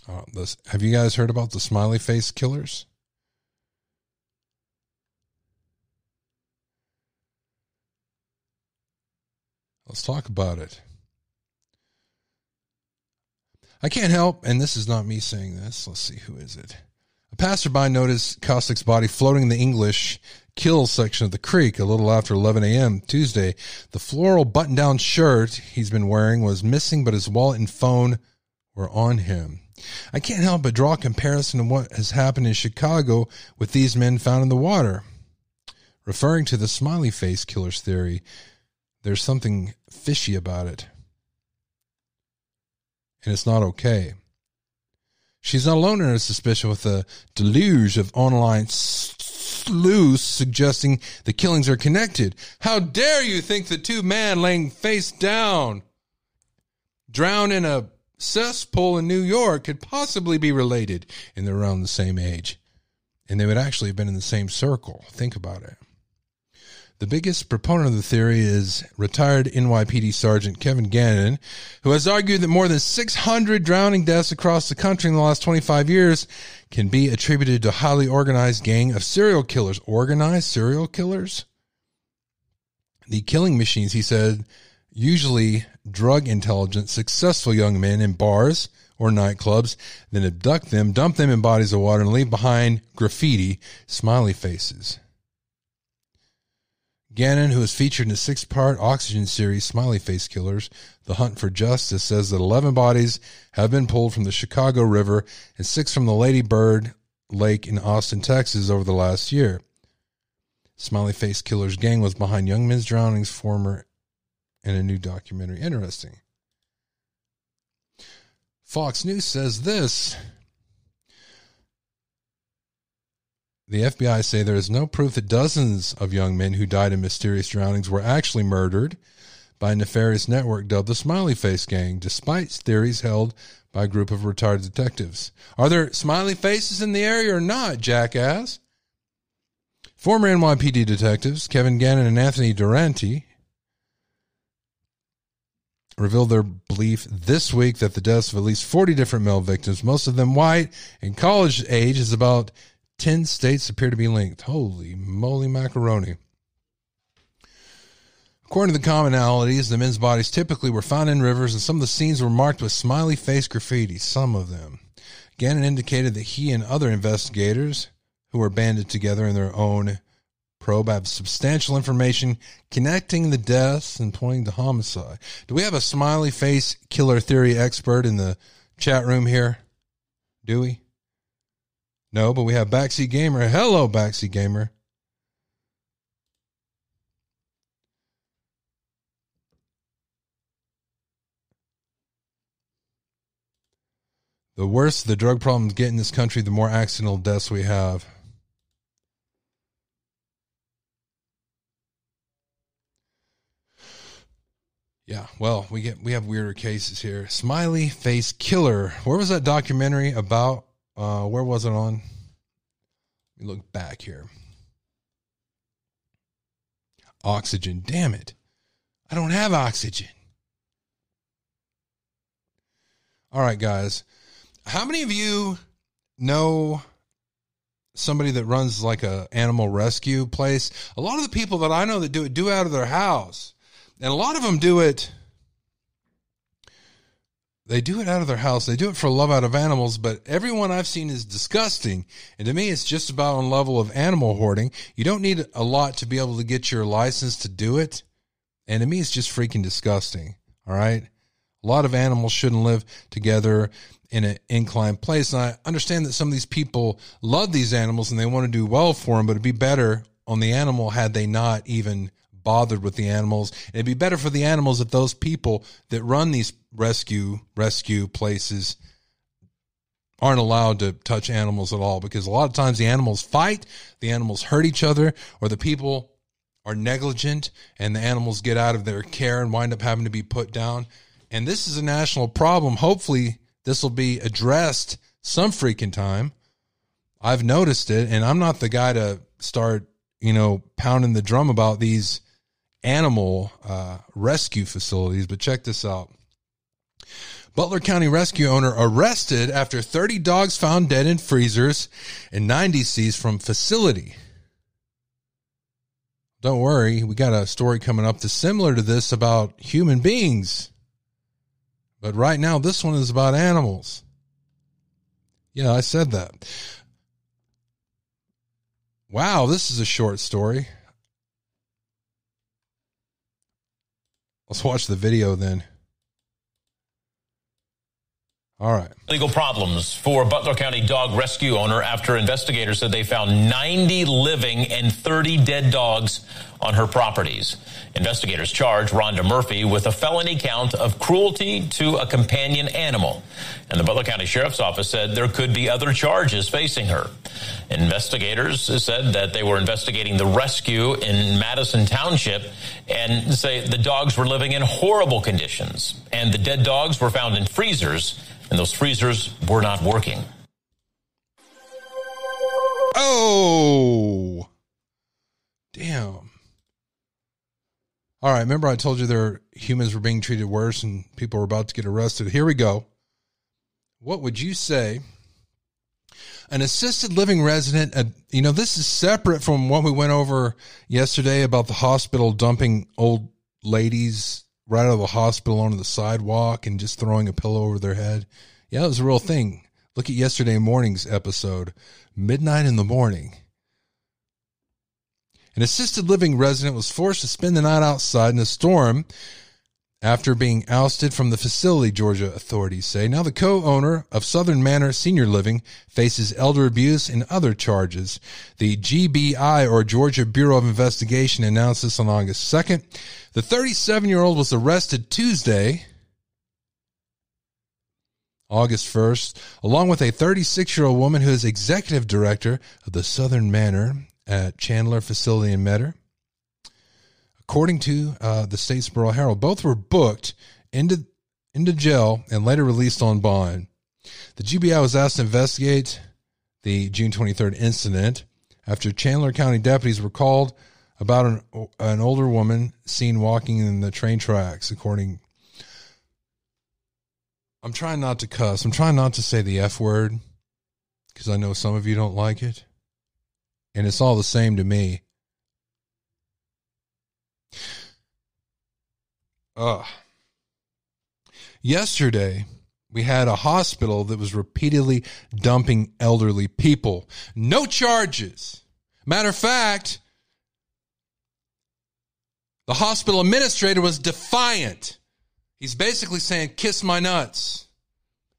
Uh, this, have you guys heard about the smiley face killers? Let's talk about it. I can't help, and this is not me saying this. Let's see, who is it? A passerby noticed Kasich's body floating in the English Kill section of the creek a little after 11 a.m. Tuesday. The floral button down shirt he's been wearing was missing, but his wallet and phone were on him. I can't help but draw a comparison to what has happened in Chicago with these men found in the water. Referring to the smiley face killer's theory, there's something fishy about it. And it's not okay. She's not alone in her suspicion with a deluge of online sleuths suggesting the killings are connected. How dare you think the two men laying face down, drowned in a cesspool in New York, could possibly be related and they're around the same age? And they would actually have been in the same circle. Think about it. The biggest proponent of the theory is retired NYPD Sergeant Kevin Gannon, who has argued that more than 600 drowning deaths across the country in the last 25 years can be attributed to a highly organized gang of serial killers. Organized serial killers? The killing machines, he said, usually drug intelligent, successful young men in bars or nightclubs, then abduct them, dump them in bodies of water, and leave behind graffiti, smiley faces. Gannon, who is featured in the six part Oxygen series Smiley Face Killers, The Hunt for Justice, says that 11 bodies have been pulled from the Chicago River and six from the Lady Bird Lake in Austin, Texas over the last year. Smiley Face Killers gang was behind young men's drownings, former in a new documentary. Interesting. Fox News says this The FBI say there is no proof that dozens of young men who died in mysterious drownings were actually murdered by a nefarious network dubbed the Smiley Face Gang, despite theories held by a group of retired detectives. Are there smiley faces in the area or not, jackass? Former NYPD detectives Kevin Gannon and Anthony Duarte revealed their belief this week that the deaths of at least 40 different male victims, most of them white and college age, is about 10 states appear to be linked. Holy moly macaroni. According to the commonalities, the men's bodies typically were found in rivers, and some of the scenes were marked with smiley face graffiti, some of them. Gannon indicated that he and other investigators who were banded together in their own probe have substantial information connecting the deaths and pointing to homicide. Do we have a smiley face killer theory expert in the chat room here? Do we? No, but we have Backseat Gamer. Hello, Backseat Gamer. The worse the drug problems get in this country, the more accidental deaths we have. Yeah, well, we get we have weirder cases here. Smiley face killer. Where was that documentary about? Uh, where was it on? Let me look back here. Oxygen. Damn it. I don't have oxygen. All right, guys. How many of you know somebody that runs like a animal rescue place? A lot of the people that I know that do it do it out of their house. And a lot of them do it they do it out of their house. They do it for love out of animals, but everyone I've seen is disgusting. And to me, it's just about on level of animal hoarding. You don't need a lot to be able to get your license to do it. And to me, it's just freaking disgusting. All right. A lot of animals shouldn't live together in an inclined place. And I understand that some of these people love these animals and they want to do well for them, but it'd be better on the animal had they not even bothered with the animals. It'd be better for the animals if those people that run these rescue rescue places aren't allowed to touch animals at all because a lot of times the animals fight, the animals hurt each other, or the people are negligent and the animals get out of their care and wind up having to be put down. And this is a national problem. Hopefully, this will be addressed some freaking time. I've noticed it, and I'm not the guy to start, you know, pounding the drum about these animal uh, rescue facilities. But check this out. Butler County rescue owner arrested after 30 dogs found dead in freezers and 90 seized from facility. Don't worry, we got a story coming up that's similar to this about human beings. But right now, this one is about animals. Yeah, I said that. Wow, this is a short story. Let's watch the video then. All right. Legal problems for Butler County dog rescue owner after investigators said they found 90 living and 30 dead dogs on her properties. Investigators charged Rhonda Murphy with a felony count of cruelty to a companion animal. And the Butler County Sheriff's Office said there could be other charges facing her. Investigators said that they were investigating the rescue in Madison Township and say the dogs were living in horrible conditions. And the dead dogs were found in freezers and those freezers were not working. Oh, damn. All right, remember I told you there humans were being treated worse and people were about to get arrested. Here we go. What would you say? An assisted living resident, uh, you know, this is separate from what we went over yesterday about the hospital dumping old ladies right out of the hospital onto the sidewalk and just throwing a pillow over their head. Yeah, it was a real thing. Look at yesterday morning's episode, midnight in the morning. An assisted living resident was forced to spend the night outside in a storm after being ousted from the facility, Georgia authorities say. Now, the co owner of Southern Manor Senior Living faces elder abuse and other charges. The GBI, or Georgia Bureau of Investigation, announced this on August 2nd. The 37 year old was arrested Tuesday, August 1st, along with a 36 year old woman who is executive director of the Southern Manor at Candler facility in Metter. According to uh, the Statesboro Herald, both were booked into into jail and later released on bond. The GBI was asked to investigate the June 23rd incident after Candler County deputies were called about an, an older woman seen walking in the train tracks. According, I'm trying not to cuss. I'm trying not to say the F word because I know some of you don't like it, and it's all the same to me. Ugh. Yesterday, we had a hospital that was repeatedly dumping elderly people. No charges. Matter of fact, the hospital administrator was defiant. He's basically saying, kiss my nuts.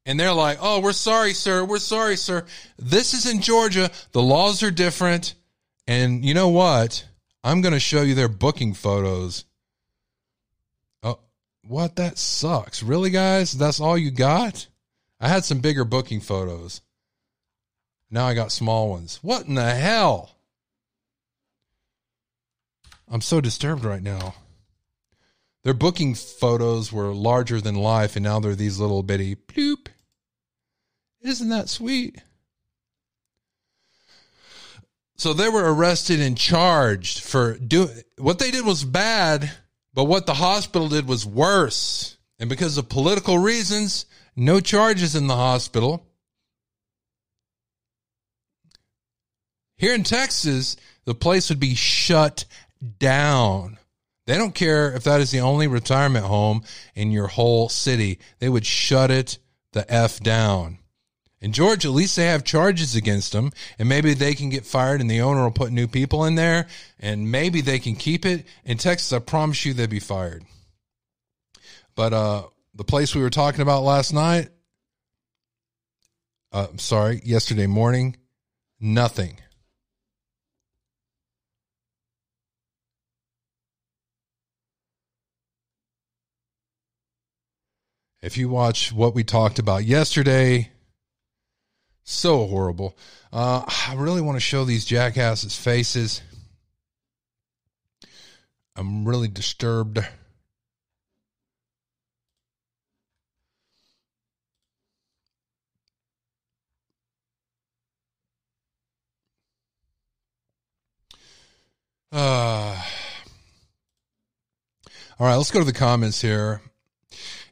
And they're like, oh, we're sorry, sir. We're sorry, sir. This is in Georgia. The laws are different. And you know what? I'm going to show you their booking photos. Oh, what? That sucks. Really, guys? That's all you got? I had some bigger booking photos. Now I got small ones. What in the hell? I'm so disturbed right now. Their booking photos were larger than life, and now they're these little bitty bloop. Isn't that sweet? So they were arrested and charged for doing what they did was bad, but what the hospital did was worse. And because of political reasons, no charges in the hospital. Here in Texas, the place would be shut down. They don't care if that is the only retirement home in your whole city. They would shut it the F down. In Georgia, at least they have charges against them, and maybe they can get fired, and the owner will put new people in there, and maybe they can keep it. In Texas, I promise you, they'd be fired. But uh, the place we were talking about last night, uh, sorry, yesterday morning, nothing. If you watch what we talked about yesterday, so horrible. Uh, I really want to show these jackasses' faces. I'm really disturbed. Uh, all right, let's go to the comments here.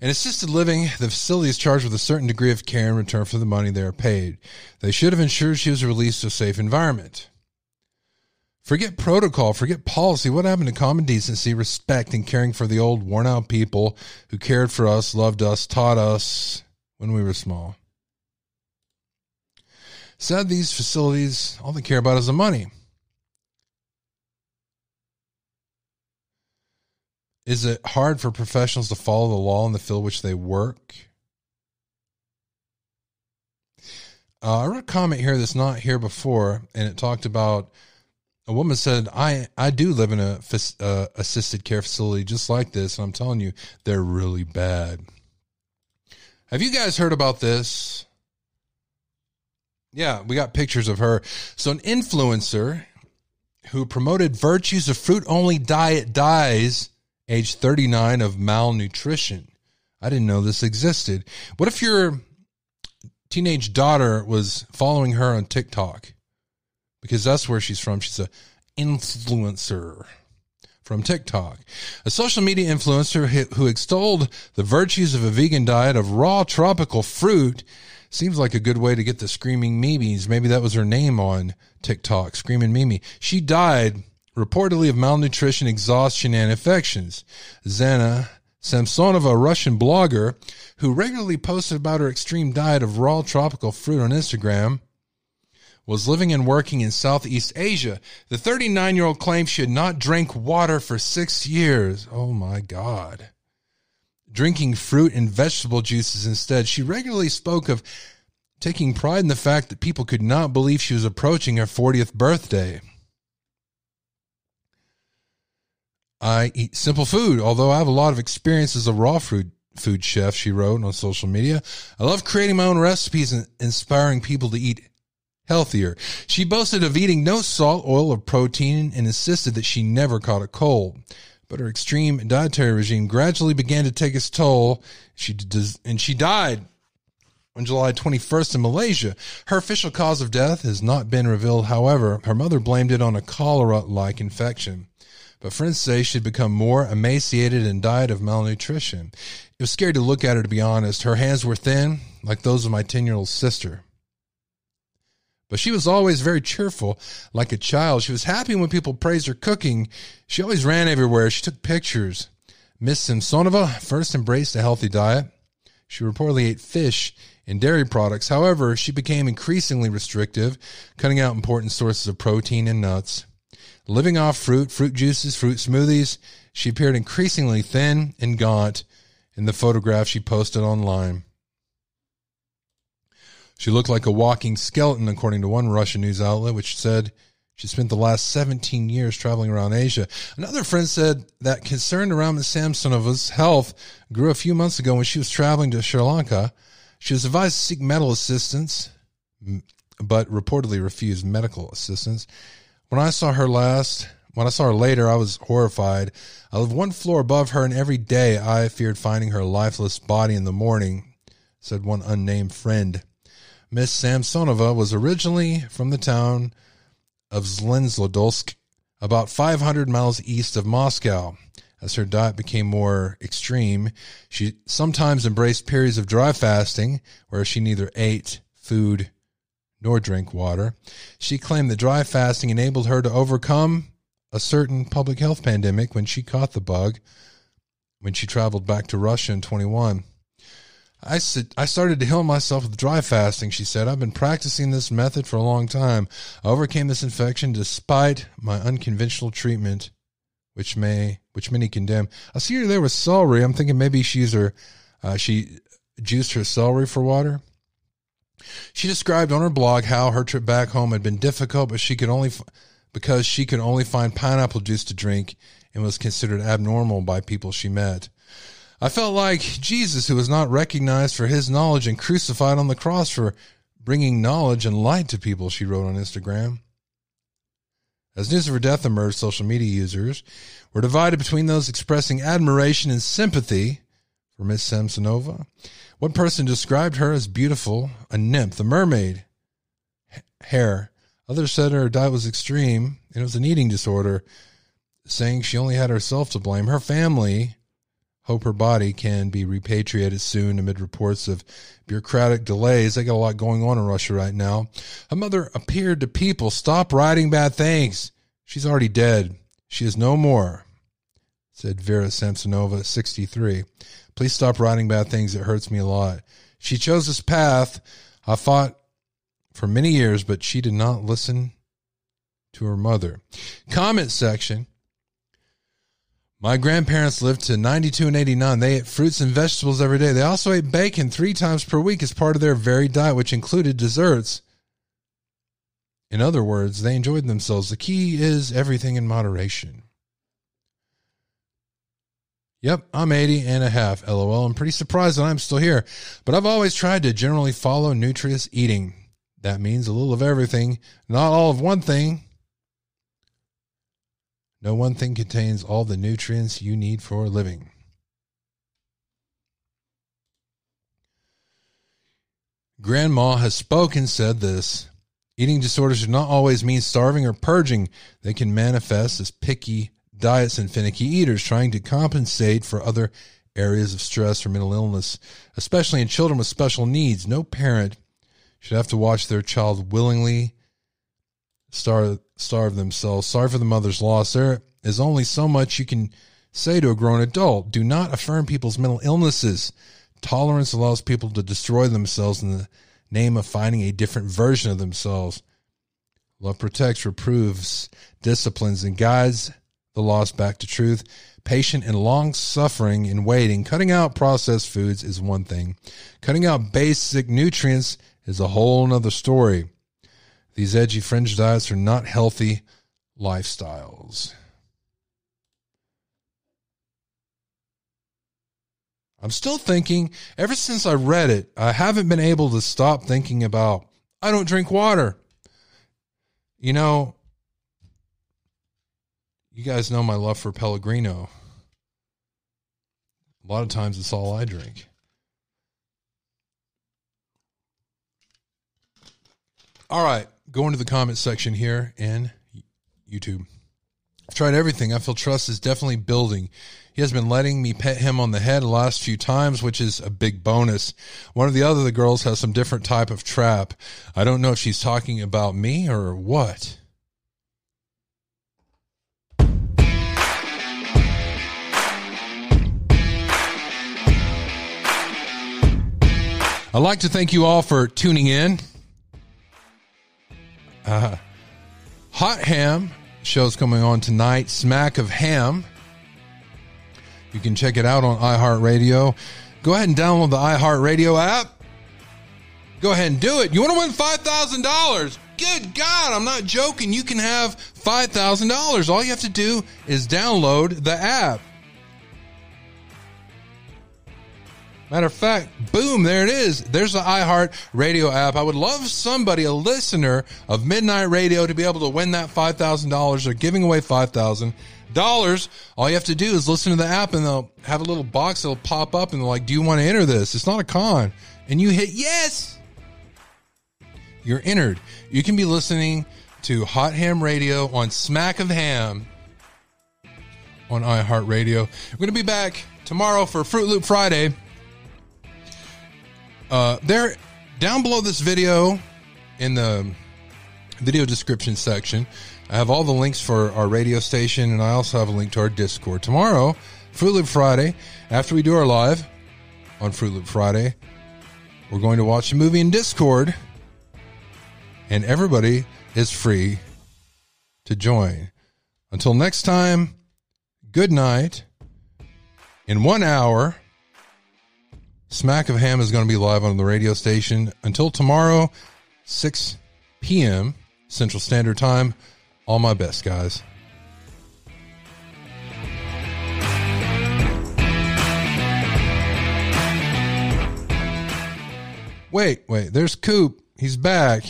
In assisted living, the facility is charged with a certain degree of care in return for the money they are paid. They should have ensured she was released to a safe environment. Forget protocol, forget policy. What happened to common decency, respect, and caring for the old, worn out people who cared for us, loved us, taught us when we were small? Said these facilities, all they care about is the money. Is it hard for professionals to follow the law in the field which they work? Uh, I read a comment here that's not here before, and it talked about a woman said, "I I do live in a uh, assisted care facility just like this, and I'm telling you, they're really bad." Have you guys heard about this? Yeah, we got pictures of her. So an influencer who promoted virtues of fruit only diet dies age 39 of malnutrition. I didn't know this existed. What if your teenage daughter was following her on TikTok? Because that's where she's from. She's a influencer from TikTok. A social media influencer who extolled the virtues of a vegan diet of raw tropical fruit seems like a good way to get the screaming Mimi's. Maybe that was her name on TikTok, Screaming Mimi. She died reportedly of malnutrition, exhaustion, and infections. Zhanna Samsonova, a Russian blogger who regularly posted about her extreme diet of raw tropical fruit on Instagram, was living and working in Southeast Asia. The 39 year old claimed she had not drank water for six years. Oh my God. Drinking fruit and vegetable juices instead. She regularly spoke of taking pride in the fact that people could not believe she was approaching her 40th birthday. I eat simple food, although I have a lot of experience as a raw food food chef, she wrote on social media. I love creating my own recipes and inspiring people to eat healthier. She boasted of eating no salt, oil, or protein and insisted that she never caught a cold. But her extreme dietary regime gradually began to take its toll. She does, and she died on July 21st in Malaysia. Her official cause of death has not been revealed. However, her mother blamed it on a cholera-like infection. But friends say she'd become more emaciated and died of malnutrition. It was scary to look at her, to be honest. Her hands were thin, like those of my 10 year old sister. But she was always very cheerful, like a child. She was happy when people praised her cooking. She always ran everywhere. She took pictures. Miss Samsonova first embraced a healthy diet. She reportedly ate fish and dairy products. However, she became increasingly restrictive, cutting out important sources of protein and nuts. Living off fruit, fruit juices, fruit smoothies, she appeared increasingly thin and gaunt in the photograph she posted online. She looked like a walking skeleton, according to one Russian news outlet, which said she spent the last 17 years traveling around Asia. Another friend said that concern around Ms. Samsonova's health grew a few months ago when she was traveling to Sri Lanka. She was advised to seek medical assistance, but reportedly refused medical assistance. When I saw her last, when I saw her later, I was horrified. I lived one floor above her, and every day I feared finding her lifeless body in the morning, said one unnamed friend. Miss Samsonova was originally from the town of Zlenzlodolsk, about 500 miles east of Moscow. As her diet became more extreme, she sometimes embraced periods of dry fasting where she neither ate food nor drink water. She claimed that dry fasting enabled her to overcome a certain public health pandemic when she caught the bug when she traveled back to Russia in 21. I said, I started to heal myself with dry fasting, she said. I've been practicing this method for a long time. I overcame this infection despite my unconventional treatment, which may, which many condemn. I see her there with celery. I'm thinking maybe she's her, uh, she juiced her celery for water. She described on her blog how her trip back home had been difficult, but she could only, because she could only find pineapple juice to drink and was considered abnormal by people she met. I felt like Jesus, who was not recognized for his knowledge and crucified on the cross for bringing knowledge and light to people, she wrote on Instagram. As news of her death emerged, social media users were divided between those expressing admiration and sympathy for Miss Samsonova. One person described her as beautiful, a nymph, a mermaid hair. Others said her diet was extreme and it was an eating disorder, saying she only had herself to blame. Her family hope her body can be repatriated soon amid reports of bureaucratic delays. They got a lot going on in Russia right now. Her mother appeared to people, stop writing bad things. She's already dead. She is no more, said Vera Samsonova, 63. Please stop writing bad things. It hurts me a lot. She chose this path. I fought for many years, but she did not listen to her mother. Comment section My grandparents lived to 92 and 89. They ate fruits and vegetables every day. They also ate bacon three times per week as part of their varied diet, which included desserts. In other words, they enjoyed themselves. The key is everything in moderation. Yep, I'm 80 and a half, lol. I'm pretty surprised that I'm still here, but I've always tried to generally follow nutritious eating. That means a little of everything, not all of one thing. No one thing contains all the nutrients you need for living. Grandma has spoken, said this. Eating disorders do not always mean starving or purging. They can manifest as picky diets and finicky eaters trying to compensate for other areas of stress or mental illness, especially in children with special needs. No parent should have to watch their child willingly starve, starve themselves. Sorry for the mother's loss. There is only so much you can say to a grown adult. Do not affirm people's mental illnesses. Tolerance allows people to destroy themselves in the name of finding a different version of themselves. Love protects, reproves, disciplines, and guides the loss back to truth. Patient and long suffering in waiting. Cutting out processed foods is one thing. Cutting out basic nutrients is a whole nother story. These edgy fringe diets are not healthy lifestyles. I'm still thinking, ever since I read it, I haven't been able to stop thinking about, I don't drink water. You know, you guys know my love for Pellegrino. A lot of times it's all I drink. All right, go into the comment section here in YouTube. I've tried everything. I feel trust is definitely building. He has been letting me pet him on the head the last few times, which is a big bonus. One of the other the girls has some different type of trap. I don't know if she's talking about me or what. I'd like to thank you all for tuning in. Uh, Hot Ham show's coming on tonight. Smack of Ham. You can check it out on iHeartRadio. Go ahead and download the iHeartRadio app. Go ahead and do it. You want to win $5,000? Good God, I'm not joking. You can have $5,000. All you have to do is download the app. Matter of fact, boom, there it is. There's the iHeart Radio app. I would love somebody, a listener of Midnight Radio, to be able to win that $5,000. They're giving away $5,000. All you have to do is listen to the app and they'll have a little box that'll pop up and they're like, Do you want to enter this? It's not a con. And you hit yes. You're entered. You can be listening to Hot Ham Radio on Smack of Ham on iHeartRadio. We're going to be back tomorrow for Fruit Loop Friday. Uh, there, down below this video, in the video description section, I have all the links for our radio station, and I also have a link to our Discord. Tomorrow, Fruit Loop Friday, after we do our live on Fruit Loop Friday, we're going to watch a movie in Discord, and everybody is free to join. Until next time, good night. In one hour, Smack of Ham is going to be live on the radio station until tomorrow, 6 p.m. Central Standard Time. All my best, guys. Wait, wait, there's Coop. He's back.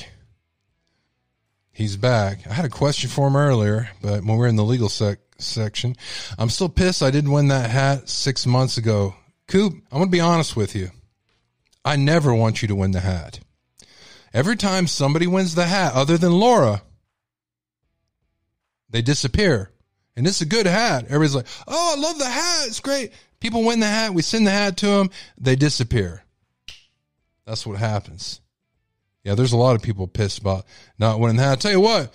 He's back. I had a question for him earlier, but when we are in the legal sec- section, I'm still pissed I didn't win that hat six months ago. Coop, I'm going to be honest with you. I never want you to win the hat. Every time somebody wins the hat, other than Laura, they disappear. And it's a good hat. Everybody's like, oh, I love the hat. It's great. People win the hat. We send the hat to them. They disappear. That's what happens. Yeah, there's a lot of people pissed about not winning the hat. I'll tell you what,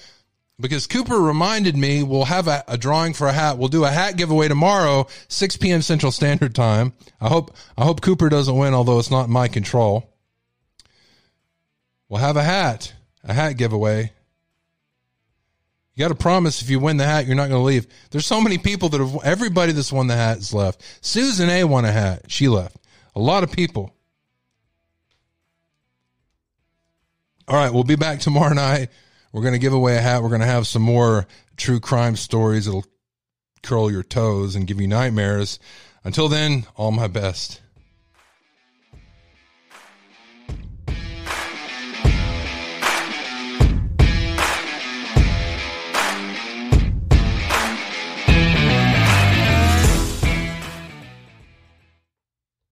because Cooper reminded me we'll have a, a, drawing for a hat. We'll do a hat giveaway tomorrow, 6 p.m. Central Standard Time. I hope I hope Cooper doesn't win, although it's not in my control. We'll have a hat, a hat giveaway. You got to promise if you win the hat, you're not going to leave. There's so many people that have, everybody that's won the hat has left. Susan A won a hat. She left. A lot of people. All right, we'll be back tomorrow <laughs> night. We're going to give away a hat. We're going to have some more true crime stories that'll curl your toes and give you nightmares. Until then, all my best.